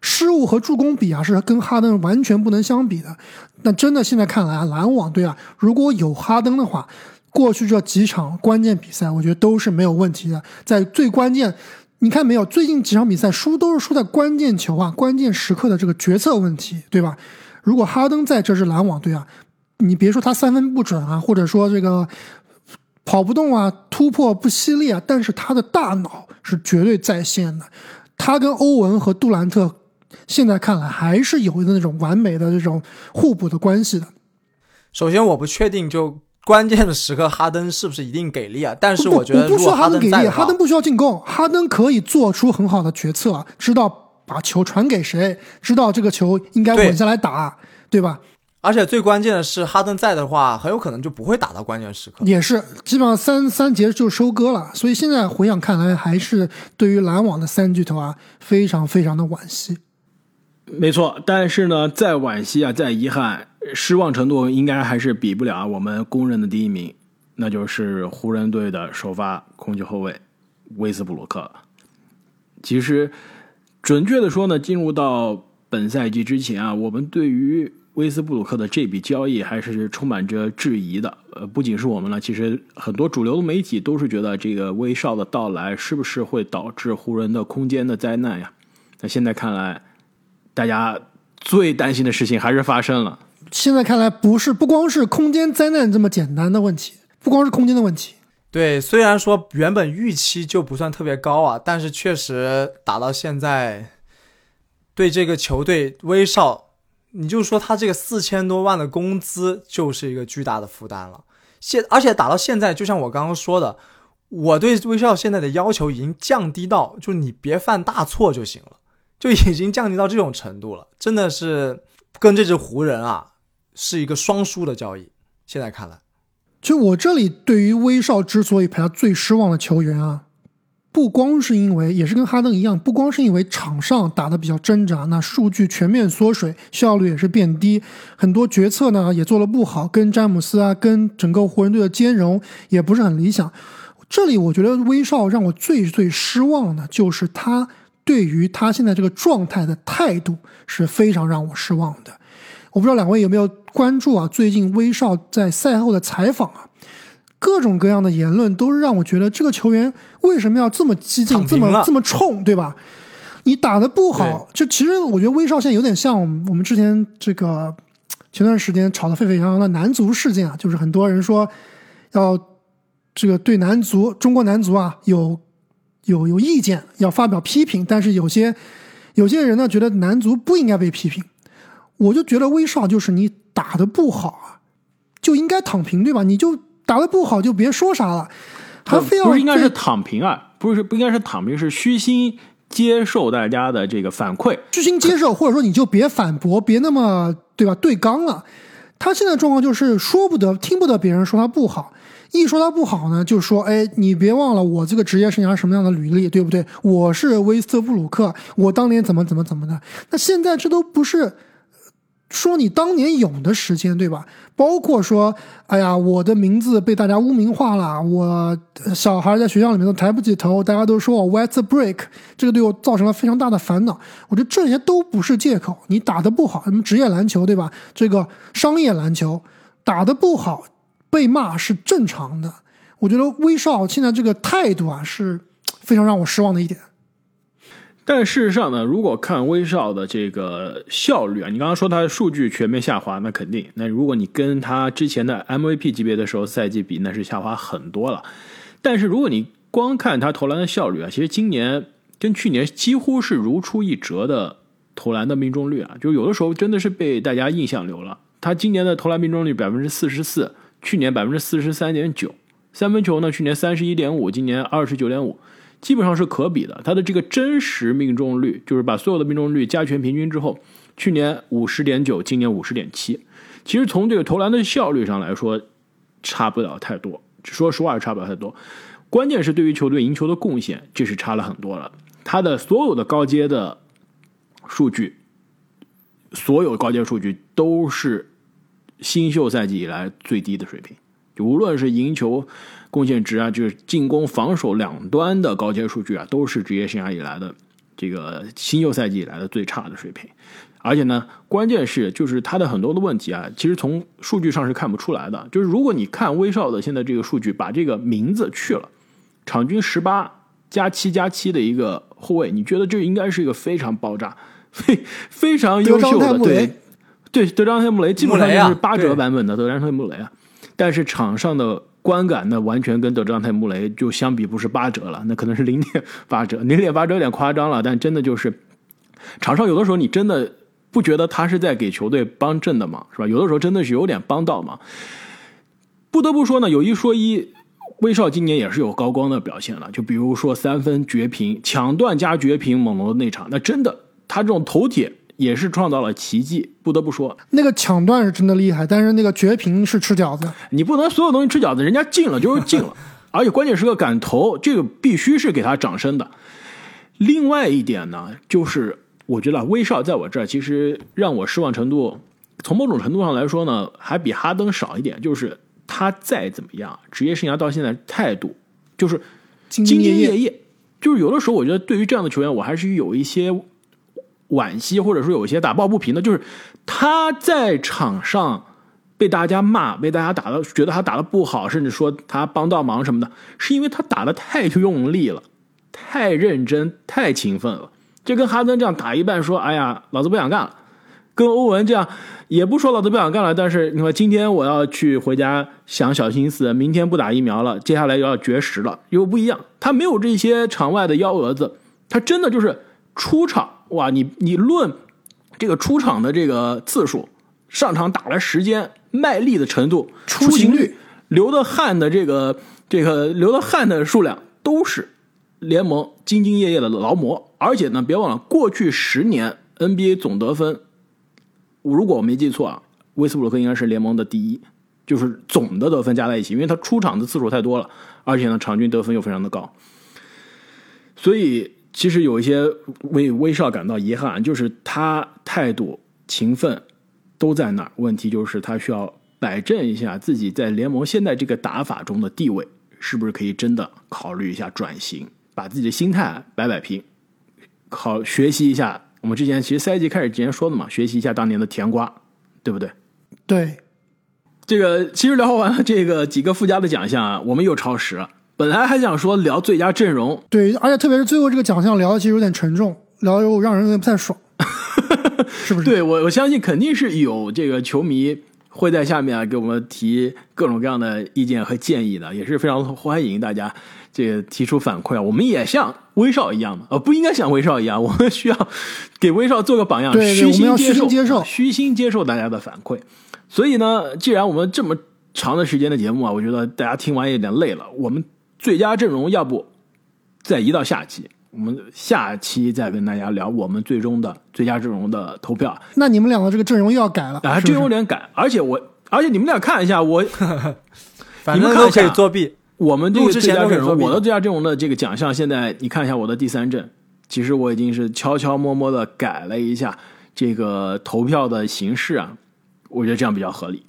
失误和助攻比啊，是跟哈登完全不能相比的。那真的现在看来啊，篮网队啊，如果有哈登的话，过去这几场关键比赛，我觉得都是没有问题的。在最关键，你看没有？最近几场比赛输都是输在关键球啊、关键时刻的这个决策问题，对吧？如果哈登在这支篮网队啊，你别说他三分不准啊，或者说这个跑不动啊、突破不犀利啊，但是他的大脑是绝对在线的。他跟欧文和杜兰特。现在看来还是有那种完美的这种互补的关系的。首先，我不确定就关键的时刻哈登是不是一定给力啊？但是我觉得，不需要哈登给力，哈登不需要进攻，哈登可以做出很好的决策，知道把球传给谁，知道这个球应该稳下来打，对吧？而且最关键的是，哈登在的话，很有可能就不会打到关键时刻。也是，基本上三三节就收割了。所以现在回想看来，还是对于篮网的三巨头啊，非常非常的惋惜。没错，但是呢，再惋惜啊，再遗憾，失望程度应该还是比不了我们公认的第一名，那就是湖人队的首发控球后卫威斯布鲁克。其实，准确的说呢，进入到本赛季之前啊，我们对于威斯布鲁克的这笔交易还是充满着质疑的。呃，不仅是我们了，其实很多主流的媒体都是觉得这个威少的到来是不是会导致湖人的空间的灾难呀？那现在看来。大家最担心的事情还是发生了。现在看来，不是不光是空间灾难这么简单的问题，不光是空间的问题。对，虽然说原本预期就不算特别高啊，但是确实打到现在，对这个球队威少，你就说他这个四千多万的工资就是一个巨大的负担了。现而且打到现在，就像我刚刚说的，我对威少现在的要求已经降低到，就你别犯大错就行了。就已经降低到这种程度了，真的是跟这支湖人啊是一个双输的交易。现在看来，就我这里对于威少之所以排他最失望的球员啊，不光是因为，也是跟哈登一样，不光是因为场上打的比较挣扎，那数据全面缩水，效率也是变低，很多决策呢也做的不好，跟詹姆斯啊，跟整个湖人队的兼容也不是很理想。这里我觉得威少让我最最失望的就是他。对于他现在这个状态的态度是非常让我失望的。我不知道两位有没有关注啊？最近威少在赛后的采访啊，各种各样的言论都是让我觉得这个球员为什么要这么激进，这么这么冲，对吧？你打的不好，就其实我觉得威少现在有点像我们之前这个前段时间吵得沸沸扬扬的男足事件啊，就是很多人说要这个对男足中国男足啊有有有意见，要发表批评，但是有些有些人呢觉得男足不应该被批评，我就觉得威少就是你打的不好啊，就应该躺平，对吧？你就打的不好就别说啥了，还非要不是应该是躺平啊？不是不应该是躺平，是虚心。接受大家的这个反馈，虚心 <laughs> 接受，或者说你就别反驳，别那么对吧？对刚了。他现在状况就是说不得，听不得别人说他不好，一说他不好呢，就说哎，你别忘了我这个职业生涯什么样的履历，对不对？我是威斯特布鲁克，我当年怎么怎么怎么的。那现在这都不是。说你当年有的时间，对吧？包括说，哎呀，我的名字被大家污名化了，我小孩在学校里面都抬不起头，大家都说我 wet the break，这个对我造成了非常大的烦恼。我觉得这些都不是借口。你打的不好，什么职业篮球，对吧？这个商业篮球打的不好，被骂是正常的。我觉得威少现在这个态度啊，是非常让我失望的一点。但事实上呢，如果看威少的这个效率啊，你刚刚说他的数据全面下滑，那肯定。那如果你跟他之前的 MVP 级别的时候赛季比，那是下滑很多了。但是如果你光看他投篮的效率啊，其实今年跟去年几乎是如出一辙的投篮的命中率啊，就有的时候真的是被大家印象流了。他今年的投篮命中率百分之四十四，去年百分之四十三点九，三分球呢，去年三十一点五，今年二十九点五。基本上是可比的，他的这个真实命中率，就是把所有的命中率加权平均之后，去年五十点九，今年五十点七。其实从这个投篮的效率上来说，差不了太多。说实话是差不了太多。关键是对于球队赢球的贡献，这是差了很多了。他的所有的高阶的数据，所有高阶数据都是新秀赛季以来最低的水平，就无论是赢球。贡献值啊，就是进攻、防守两端的高阶数据啊，都是职业生涯以来的这个新秀赛季以来的最差的水平。而且呢，关键是就是他的很多的问题啊，其实从数据上是看不出来的。就是如果你看威少的现在这个数据，把这个名字去了，场均十八加七加七的一个后卫，你觉得这应该是一个非常爆炸、<laughs> 非非常优秀的对对德章泰穆雷，基本上就是八折版本的德章泰穆雷啊。但是场上的。观感那完全跟德章泰穆雷就相比不是八折了，那可能是零点八折，<laughs> 零点八折有点夸张了，但真的就是场上有的时候你真的不觉得他是在给球队帮正的嘛，是吧？有的时候真的是有点帮到嘛。不得不说呢，有一说一，威少今年也是有高光的表现了，就比如说三分绝平、抢断加绝平猛龙的那场，那真的他这种头铁。也是创造了奇迹，不得不说，那个抢断是真的厉害，但是那个绝平是吃饺子。你不能所有东西吃饺子，人家进了就是进了，<laughs> 而且关键时刻敢投，这个必须是给他掌声的。另外一点呢，就是我觉得威少在我这儿其实让我失望程度，从某种程度上来说呢，还比哈登少一点。就是他再怎么样，职业生涯到现在态度就是兢兢业业，就是有的时候我觉得对于这样的球员，我还是有一些。惋惜，或者说有一些打抱不平的，就是他在场上被大家骂，被大家打的，觉得他打的不好，甚至说他帮倒忙什么的，是因为他打的太用力了，太认真，太勤奋了。就跟哈登这样打一半说：“哎呀，老子不想干了。”跟欧文这样也不说老子不想干了，但是你说今天我要去回家想小心思，明天不打疫苗了，接下来又要绝食了，又不一样。他没有这些场外的幺蛾子，他真的就是出场。哇，你你论这个出场的这个次数，上场打的时间，卖力的程度，出勤率，流的汗的这个这个流的汗的数量，都是联盟兢兢业业的劳模。而且呢，别忘了过去十年 NBA 总得分，如果我没记错啊，威斯布鲁克应该是联盟的第一，就是总的得分加在一起，因为他出场的次数太多了，而且呢，场均得分又非常的高，所以。其实有一些为威少感到遗憾，就是他态度、勤奋都在那儿，问题就是他需要摆正一下自己在联盟现在这个打法中的地位，是不是可以真的考虑一下转型，把自己的心态摆摆平，考学习一下我们之前其实赛季开始之前说的嘛，学习一下当年的甜瓜，对不对？对，这个其实聊完了这个几个附加的奖项啊，我们又超时了。本来还想说聊最佳阵容，对，而且特别是最后这个奖项聊的其实有点沉重，聊的让人有点不太爽，<laughs> 是不是？对我我相信肯定是有这个球迷会在下面啊给我们提各种各样的意见和建议的，也是非常欢迎大家这个提出反馈啊。我们也像威少一样嘛，呃，不应该像威少一样，我们需要给威少做个榜样，对，虚心接受，接受，虚心接受大家的反馈。所以呢，既然我们这么长的时间的节目啊，我觉得大家听完有点累了，我们。最佳阵容要不再移到下期，我们下期再跟大家聊我们最终的最佳阵容的投票。那你们两个这个阵容又要改了啊？阵容有点改，而且我，而且你们俩看一下我，<laughs> 你们都可以作弊。我们这个最佳阵容，我的最佳阵容的这个奖项，现在你看一下我的第三阵，其实我已经是悄悄摸摸的改了一下这个投票的形式啊，我觉得这样比较合理，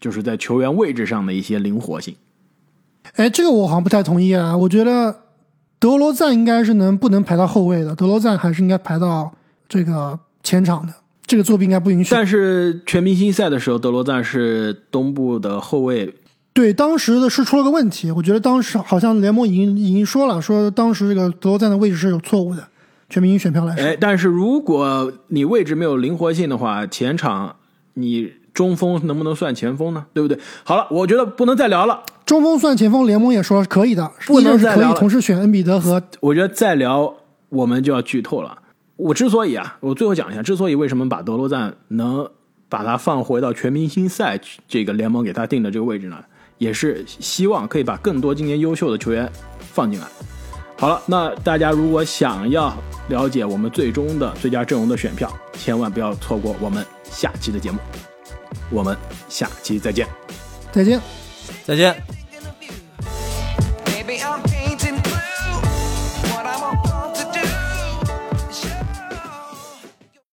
就是在球员位置上的一些灵活性。哎，这个我好像不太同意啊！我觉得德罗赞应该是能不能排到后卫的，德罗赞还是应该排到这个前场的。这个作弊应该不允许。但是全明星赛的时候，德罗赞是东部的后卫。对，当时的是出了个问题。我觉得当时好像联盟已经已经说了，说当时这个德罗赞的位置是有错误的。全明星选票来说，哎，但是如果你位置没有灵活性的话，前场你。中锋能不能算前锋呢？对不对？好了，我觉得不能再聊了。中锋算前锋，联盟也说可以的，不能再聊可以同时选恩比德和。我觉得再聊我们就要剧透了。我之所以啊，我最后讲一下，之所以为什么把德罗赞能把他放回到全明星赛这个联盟给他定的这个位置呢，也是希望可以把更多今年优秀的球员放进来。好了，那大家如果想要了解我们最终的最佳阵容的选票，千万不要错过我们下期的节目。我们下期再见，再见，再见。